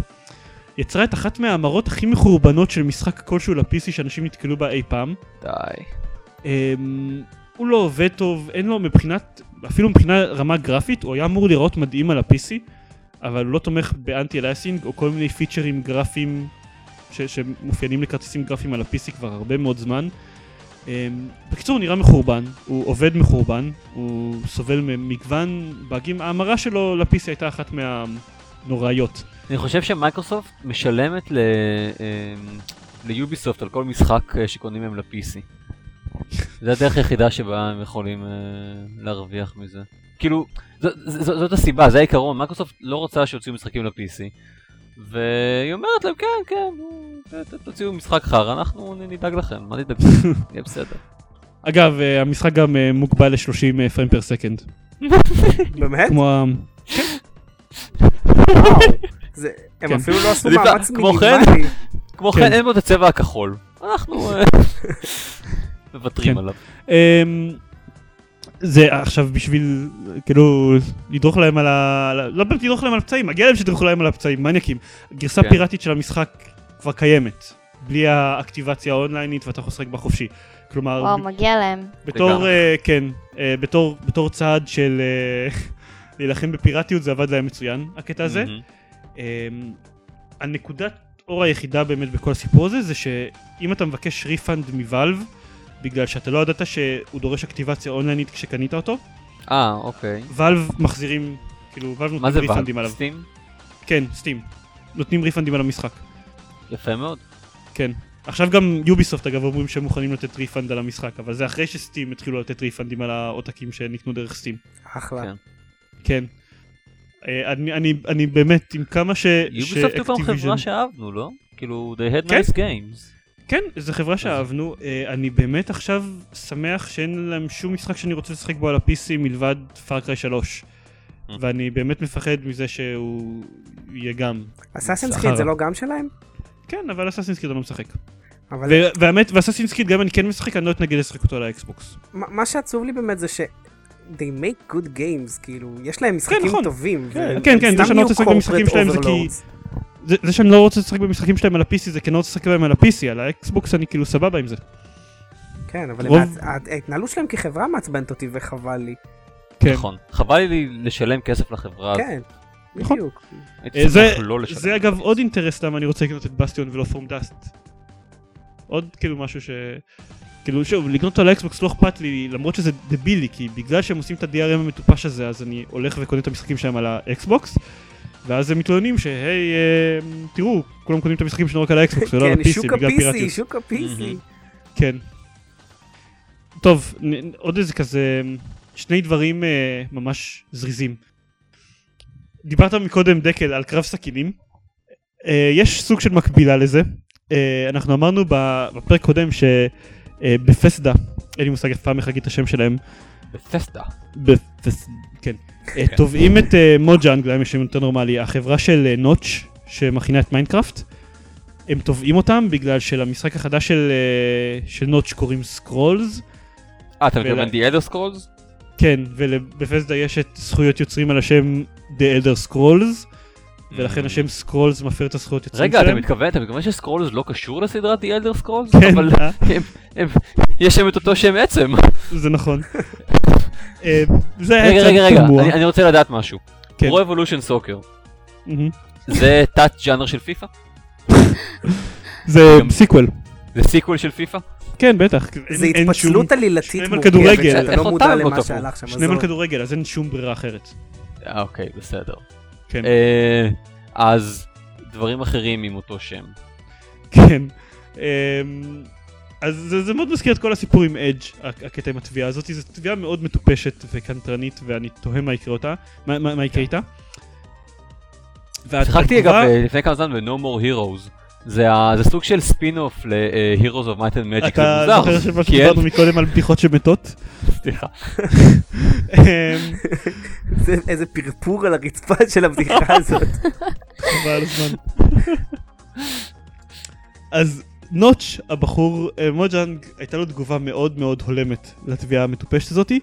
יצרה את אחת מההמרות הכי מחורבנות של משחק כלשהו ל-PC שאנשים נתקלו בה אי פעם. די. אמ, הוא לא עובד טוב, אין לו מבחינת, אפילו מבחינה רמה גרפית, הוא היה אמור להיראות מדהים על ה-PC, אבל הוא לא תומך ב-anti-aliasing או כל מיני פיצ'רים גרפיים ש- שמאופיינים לכרטיסים גרפיים על ה-PC כבר הרבה מאוד זמן. אמ, בקיצור, הוא נראה מחורבן, הוא עובד מחורבן, הוא סובל ממגוון באגים, ההמרה שלו ל-PC הייתה אחת מהנוראיות. אני חושב שמייקרוסופט משלמת ל... אמ, ליוביסופט על כל משחק אה, שקונים הם ל-PC. זה הדרך היחידה שבה הם יכולים אה, להרוויח מזה. כאילו, זאת הסיבה, זה העיקרון, מייקרוסופט לא רוצה שיוציאו משחקים ל-PC. והיא אומרת להם, כן, כן, תוציאו משחק חרא, אנחנו נדאג לכם, מה תדאגו, יהיה בסדר. אגב, אה, המשחק גם אה, מוגבל ל-30 פריים פר סקנד. באמת? כמו. זה- הם כן. אפילו לא עשו מאמץ כמו כן- מינימלי. כמו כן. כן, אין בו את הצבע הכחול. אנחנו מוותרים כן. עליו. אמ, זה עכשיו בשביל כאילו לדרוך להם על ה... לא באמת לדרוך להם על הפצעים, מגיע להם שתדרכו להם על הפצעים, מניאקים. גרסה כן. פיראטית של המשחק כבר קיימת, בלי האקטיבציה האונליינית ואתה יכול לשחק בה חופשי. כלומר, וואו, מגיע להם. בתור. אה, כן, אה, בתור, בתור צעד של אה, להילחם בפיראטיות זה עבד להם מצוין, הקטע הזה. מהמם. אמ, הנקודת אור היחידה באמת בכל הסיפור הזה זה שאם אתה מבקש ריפאנד מוואלב בגלל שאתה לא ידעת שהוא דורש אקטיבציה אונליינית כשקנית אותו, אה, אוקיי. Valve מחזירים, כאילו Valve מה נותנים זה ריפאנדים Valve? עליו. Steam? כן, Steam. נותנים ריפאנדים על המשחק. יפה מאוד. כן. עכשיו גם Ubisoft אגב אומרים שהם מוכנים לתת refund על המשחק, אבל זה אחרי ש-Steam התחילו לתת ריפאנדים על העותקים שנקנו דרך Steam. אחלה. כן. כן. אה, אני, אני, אני באמת עם כמה ש... Ubisoft הוא פעם חברה שאהבנו, לא? כאילו, they had כן. nice games. כן, זו חברה שאהבנו. אה, אני באמת עכשיו שמח שאין להם שום משחק שאני רוצה לשחק בו על ה-PC מלבד Far Cry 3. Mm. ואני באמת מפחד מזה שהוא יהיה גם. Assassin's. Creed זה לא גם שלהם? כן, אבל Assassin's Creed אני לא משחק. אבל והאמת, ו-Assassin's Creed גם אני כן משחק, אני לא אתנגד לשחק אותו על האקסבוקס. מה שעצוב לי באמת זה ש... they make good games, כאילו, יש להם משחקים נכון. טובים. כן, כן, כן, זה שאני לא רוצה לשחק במשחקים שלהם זה כי-. זה, זה שאני לא רוצה לשחק במשחקים שלהם על ה-PC זה כי אני לא רוצה לשחק בהם על ה-PC, על האקסבוקס אני כאילו סבבה עם זה. כן, אבל רוב- ההתנהלות שלהם כחברה מעצבנת אותי וחבל לי. כן. נכון. חבל לי לשלם כסף לחברה. כן, נכון. בדיוק. הייתי אה, זה- לא. זה אגב עוד אינטרס למה אני רוצה לקנות את בסטיון ולא From Dust. עוד כאילו משהו ש... כאילו שוב, לקנות אותו על האקסבוקס לא אכפת לי, למרות שזה דבילי, כי בגלל שהם עושים את ה-DRM המטופש הזה, אז אני הולך וקונה את המשחקים שלהם על האקסבוקס, ואז הם מתלוננים שהי, אה, תראו, כולם קונים את המשחקים שלנו רק על האקסבוקס ולא על כן, ה-PC שוק בגלל פיראטיות. שוק ה-PC. מהמם. כן. טוב, נ- עוד איזה כזה, שני דברים אה, ממש זריזים. דיברת מקודם דקל על קרב סכינים. אה, יש סוג של מקבילה לזה. אה, אנחנו אמרנו בפרק קודם שבפסדה, אין לי מושג אף פעם איך להגיד את השם שלהם, Bethesda. Beth... כן, תובעים את אה, Mojang, להם יש שם יותר נורמלי, החברה של אה, Notch שמכינה את Minecraft. הם תובעים אותם בגלל שלמשחק החדש של, אה, של Notch קוראים Scrolls. אה, אתה מתכוון The Elder Scrolls? כן, ול-Bethesda יש את זכויות יוצרים על השם The Elder Scrolls, ולכן השם Scrolls מפר את הזכויות יוצרים Mm. רגע, אתה שלהם. מתכוון, אתה מתכוון ש-Scrolls לא קשור לסדרת The Elder Scrolls? כן, אבל אה, יש שם את אותו שם עצם. זה נכון. אה, זה רגע, רגע, רגע. אני- אני רוצה לדעת משהו. כן. Pro Evolution Soccer. זה תת ג'אנר של פיפא? זה sequel. זה sequel של פיפא? כן, בטח. זה התפצלות עלילתית מורכבת. שאתה לא מודע למה? שהלך שם. שניהם על. כדורגל, אז אין שום ברירה אחרת. אה, אוקיי, בסדר. כן. אה, אז דברים אחרים עם אותו שם. כן. אז זה, זה מאוד מזכיר את כל הסיפור עם Edge, הקטע עם התביעה הזאת, זו תביעה מאוד מטופשת וקנטרנית, ואני תוהה מה יקרה אותה, מה, מה, מה יקרה איתה. שיחקתי אגב אה, לפני כמה זמן ב-No More Heroes. זה ה- זה סוג של ספין-אוף ל-Heroes of Might and Magic, אתה זה זוכר מוזר. שמה כי אין- שדיברנו מקודם על בדיחות שמתות? סליחה. אמ, זה איזה פרפור על הרצפה של הבדיחה הזאת. חבל הזמן. אז Notch, הבחור אה, Mojang, הייתה לו תגובה מאוד מאוד הולמת לתביעה המטופשת הזאתי.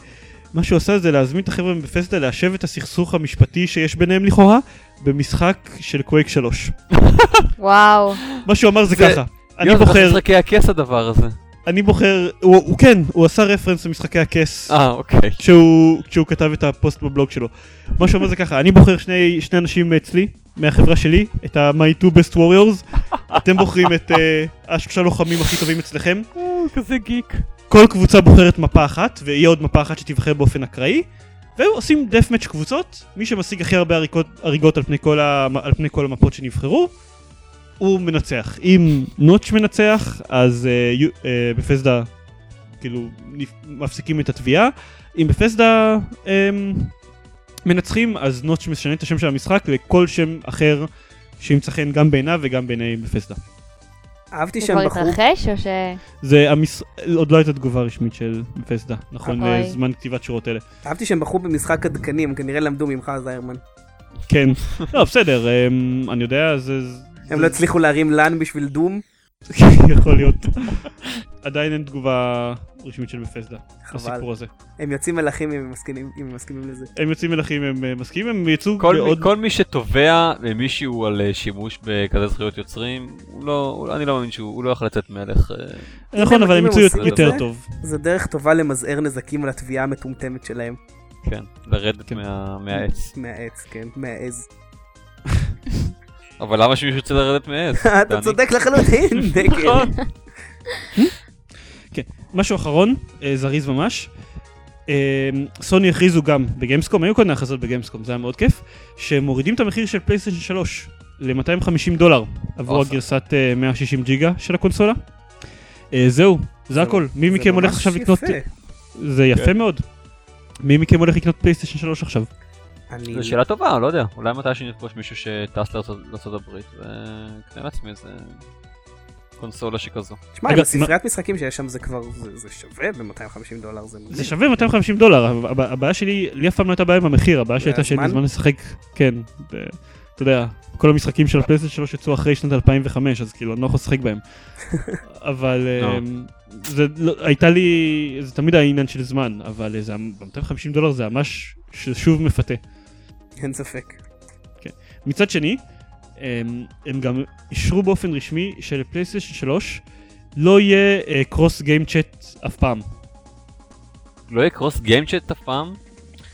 מה שהוא עשה זה להזמין את החבר'ה מ-Bethesda ליישב את הסכסוך המשפטי שיש ביניהם לכאורה במשחק של קווייק 3. וואו. מה שהוא אמר זה זה- ככה, אני יואו, זה בוחר, משחקי הכס הדבר הזה. אני בוחר, הוא הוא כן, הוא עשה רפרנס למשחקי הכס. אה, אוקיי. כשהוא, כשהוא כתב את הפוסט בבלוג שלו. מה שאומר זה ככה, אני בוחר שני, שני אנשים אצלי, מהחברה שלי, את ה-My Two Best Warriors, אתם בוחרים את uh, השלושה לוחמים הכי טובים אצלכם, הוא כזה גיק. כל קבוצה בוחרת מפה אחת, ויהיה עוד מפה אחת שתיבחר באופן אקראי, ועושים דף מאץ' קבוצות, מי שמשיג הכי הרבה הריגות, הריגות על, פני כל ה, על פני כל המפות שנבחרו, הוא מנצח. אם נוטש מנצח, אז uh, uh, בפסדה כאילו מפסיקים את התביעה. אם בפסדה um, מנצחים, אז נוטש משנה את השם של המשחק לכל שם אחר שימצא חן גם בעיניו וגם בעיני בפסדה. אהבתי זה שהם כבר בחרו, התרחש או ש... זה המש... עוד לא הייתה תגובה רשמית של בפסדה, נכון אוי. לזמן כתיבת שורות אלה. אהבתי שהם בחרו במשחק עדכני, הם כנראה למדו ממך זיירמן. כן, לא בסדר, um, אני יודע, זה... הם לא הצליחו להרים לן בשביל דום, יכול להיות. עדיין אין תגובה רשמית של בפסדה, חבל. לסיפור הזה. הם יוצאים מלאכים אם הם מסכימים- אם הם מסכימים לזה. הם יוצאים מלכים, הם אה, מסכימים, הם יצאו כל, בעוד... מי, כל מי שתובע מישהו על אה, שימוש בכזה זכויות יוצרים, הוא לא, אני לא מאמין שהוא הוא לא יכול לצאת מלך. אה, נכון, אם אבל הם יצאו יותר זה, טוב. זה דרך טובה למזער נזקים על התביעה המטומטמת שלהם. כן, לרדת כן. מה, מהעץ. מהעץ, כן, מהעז. אבל למה שמישהו ירצה לרדת מעץ? אתה? צודק לחלוטין, דקל. נכון. משהו אחרון, אה, זריז ממש. אה, סוני הכריזו גם ב-Gamescom, היו כל מיני הכרזות ב-Gamescom, זה היה מאוד כיף, שמורידים את המחיר של פלייסטיישן 3 ל-250 דולר עבור. הגרסת אה, 160 ג'יגה של הקונסולה. אה, זהו, זה הכל. מי מכם הולך עכשיו לקנות... זה יפה כן. מאוד. מי מכם הולך לקנות פלייסטיישן 3 עכשיו? אני... זו שאלה טובה, לא יודע. אולי מתי שנפגוש מישהו שטס לארצות הברית וקנה לעצמי איזה קונסולה שכזו. תשמע, אגב, עם הספריית משחקים שיש שם זה כבר, זה זה שווה ב-250 דולר, זה זה. שווה 250 דולר, הב- הבעיה שלי, לי אף פעם לא הייתה בעיה עם המחיר, הבעיה שלי הייתה שאין לי? זמן לשחק, כן, ב- אתה יודע, כל המשחקים של הפלייסטיישן 3 יצאו אחרי שנת 2005, אז כאילו אני לא יכול לשחק בהם. אבל לא. אמ, זה לא, הייתה לי, זה תמיד היה עניין של זמן, אבל זה, ב-250 דולר זה ממש שוב מפתה. אין ספק. מצד שני, הם, הם גם אישרו באופן רשמי שלפלייסטיישן 3 לא יהיה קרוס גיים צ'אט אף פעם. לא יהיה קרוס גיימצ'ט אף פעם?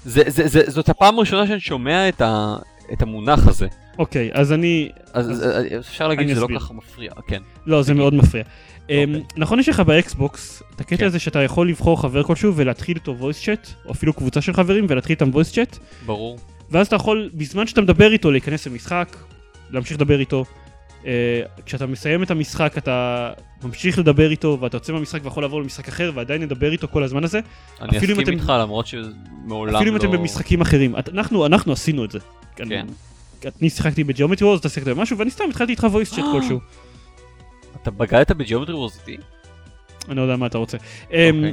זה, זה, זה, זאת הפעם הראשונה שאני שומע את, ה, את המונח הזה. אוקיי, אז אני, אז, אז- אז, אז אפשר להגיד שזה לא אסביר. ככה מפריע, כן. לא, זה מאוד מפריע. אוקיי. אמ, נכון יש לך באקסבוקס את הקטע כן. הזה שאתה יכול לבחור חבר כלשהו ולהתחיל איתו voice chat, או אפילו קבוצה של חברים ולהתחיל איתם voice chat, ברור. ואז אתה יכול בזמן שאתה מדבר איתו להיכנס למשחק, להמשיך לדבר איתו. אה, כשאתה מסיים את המשחק אתה ממשיך לדבר איתו ואתה יוצא מהמשחק ויכול לעבור למשחק אחר ועדיין לדבר איתו כל הזמן הזה, אני אסכים אתם- איתך למרות שמעולם אפילו אם לא... אתם במשחקים אחרים. את- אנחנו, אנחנו עשינו את זה. כן. אני שיחקתי ב-Geometry Wars, אתה שיחקת במשהו ואני סתם התחלתי איתך voice chat כלשהו. אתה בגדת ב-Geometry Wars איתי? אני לא יודע מה אתה רוצה. אוקיי. אמ,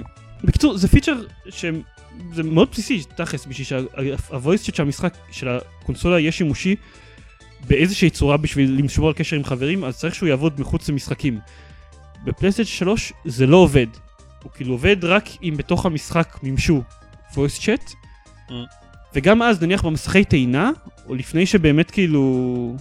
בקיצור, זה פיצ'ר שזה מאוד בסיסי, תכלס, בשביל שהוויס צ'אט של המשחק, של הקונסולה יהיה שימושי באיזושהי צורה בשביל לשמור על קשר עם חברים, אז צריך שהוא יעבוד מחוץ למשחקים. בפלייסטיישן 3 זה לא עובד. הוא כאילו עובד רק אם בתוך המשחק מימשו voice chat, Mm. וגם אז נניח במסכי טעינה, או לפני שבאמת כאילו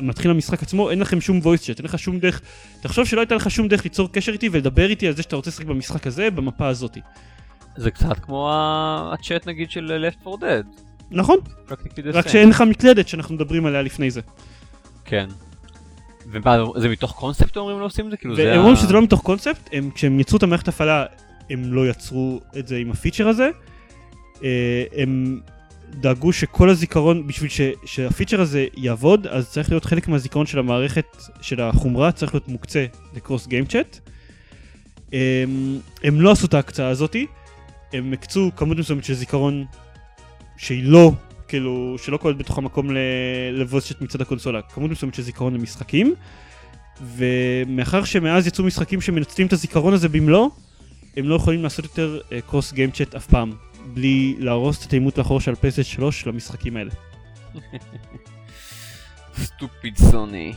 מתחיל המשחק עצמו, אין לכם שום voice chat, אין לך שום דרך, תחשוב שלא הייתה לך שום דרך ליצור קשר איתי ולדבר איתי על זה שאתה רוצה לשחק במשחק הזה, במפה הזאתי. זה קצת כמו הצ'אט נגיד של Left 4 Dead. נכון, רק. שאין לך מקלדת שאנחנו מדברים עליה לפני זה. כן. ומה, זה מתוך קונספט אומרים לא עושים את זה? כאילו זה והם ה- אומרים שזה לא מתוך קונספט, הם, כשהם יצרו את המערכת הפעלה, הם לא יצרו את זה עם הפיצ'ר הזה. אה, הם דאגו שכל הזיכרון, בשביל ש, שהפיצ'ר הזה יעבוד, אז צריך להיות חלק מהזיכרון של המערכת, של החומרה, צריך להיות מוקצה לקרוס גיימצ'אט. הם, הם לא עשו את ההקצאה הזאתי, הם הקצו כמות מסוימת של זיכרון שהיא לא, כאילו, שלא כוללת בתוך המקום לבוסט מצד הקונסולה, כמות מסוימת של זיכרון למשחקים. ומאחר שמאז יצאו משחקים שמנצלים את הזיכרון הזה במלואו, הם לא יכולים לעשות יותר cross game chat אף פעם, בלי להרוס את התאימות לאחור של פלייסטיישן 3 למשחקים האלה. stupid סוני.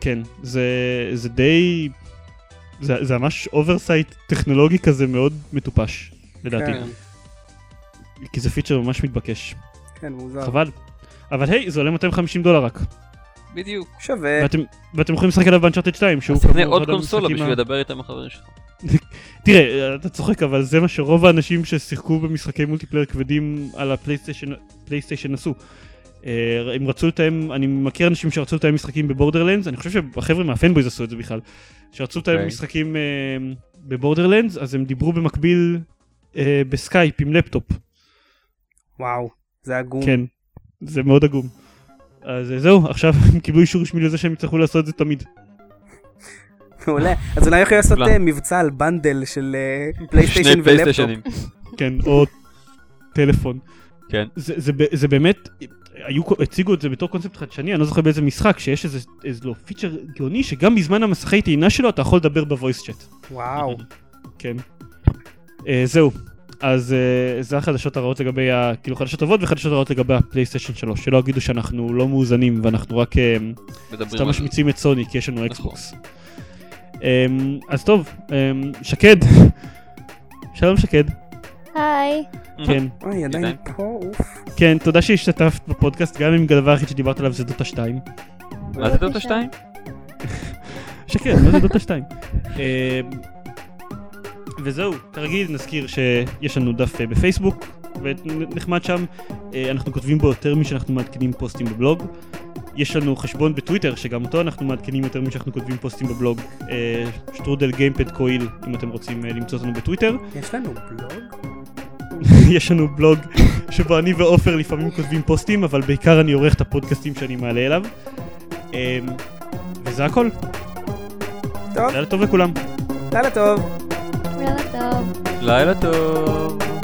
כן, זה, זה די... זה, זה ממש oversight טכנולוגי כזה מאוד מטופש, לדעתי. כן, כי זה פיצ'ר ממש מתבקש. כן, מוזר. חבל. אבל היי, זה עולה 250 דולר רק. בדיוק. שווה. ואתם, ואתם יכולים לשחק עליו ב Uncharted 2, שהוא אז תקנה עוד קונסולה בשביל לדבר איתם החברים שלך. תראה, אתה צוחק, אבל זה מה שרוב האנשים ששיחקו במשחקי multiplayer כבדים על הפלייסטיישן פלייסטיישן עשו. אה, הם רצו לתאם, אני מכיר אנשים שרצו לתאם משחקים ב Borderlands, אני חושב שהחבר'ה מה fanboys עשו את זה בכלל. שרצו לתאם אוקיי. משחקים אה, ב Borderlands, אז הם דיברו במקביל אה, בסקייפ עם לפטופ. וואו, זה עגום. כן, זה מאוד עגום. אז אה, זהו, עכשיו הם קיבלו אישור רשמי לזה שהם יצטרכו לעשות את זה תמיד. מעולה. אז אולי יכולים לעשות. אה, מבצע על bundle של אה, שני פלייסטיישן ולפטופ. פלייסטיישנים. כן, או טלפון. כן. זה, זה, ב- זה באמת, היו, הציגו את זה בתור קונספט חדשני, אני לא זוכר באיזה משחק, שיש איזה, איזה לא, פיצ'ר גאוני, שגם בזמן המסכי טעינה שלו אתה יכול לדבר ב voice chat. וואו. כן. אה, זהו. אז אה, זה החדשות הרעות לגבי, ה, כאילו חדשות טובות וחדשות רעות לגבי הפלייסטיישן 3, שלא יגידו שאנחנו לא מאוזנים ואנחנו רק מדברים סתם על- משמיצים את סוני כי יש לנו נכון. אקסבוקס. אמ, אז טוב, אמ, שקד. שלום שקד. היי. כן. אוי, עדיין פה, אוף. כן, תודה שהשתתפת בפודקאסט, גם אם הדבר היחיד שדיברת עליו זה דוטה 2. מה זה דוטה 2? שכן, מה זה דוטה 2? וזהו, כרגיל נזכיר שיש לנו דף אה, בפייסבוק, ונחמד שם, אה, אנחנו כותבים בו יותר משאנחנו מעדכנים פוסטים בבלוג. יש לנו חשבון בטוויטר, שגם אותו אנחנו מעדכנים יותר משאנחנו כותבים פוסטים בבלוג. אה, שטרודל גיימפד קויל, אם אתם רוצים למצוא אותנו בטוויטר. יש לנו בלוג? יש לנו בלוג שבו אני ועופר לפעמים כותבים פוסטים, אבל בעיקר אני עורך את הפודקאסטים שאני מעלה אליו. וזה הכל. טוב, לילה טוב לכולם. לילה טוב. לילה טוב. לילה טוב.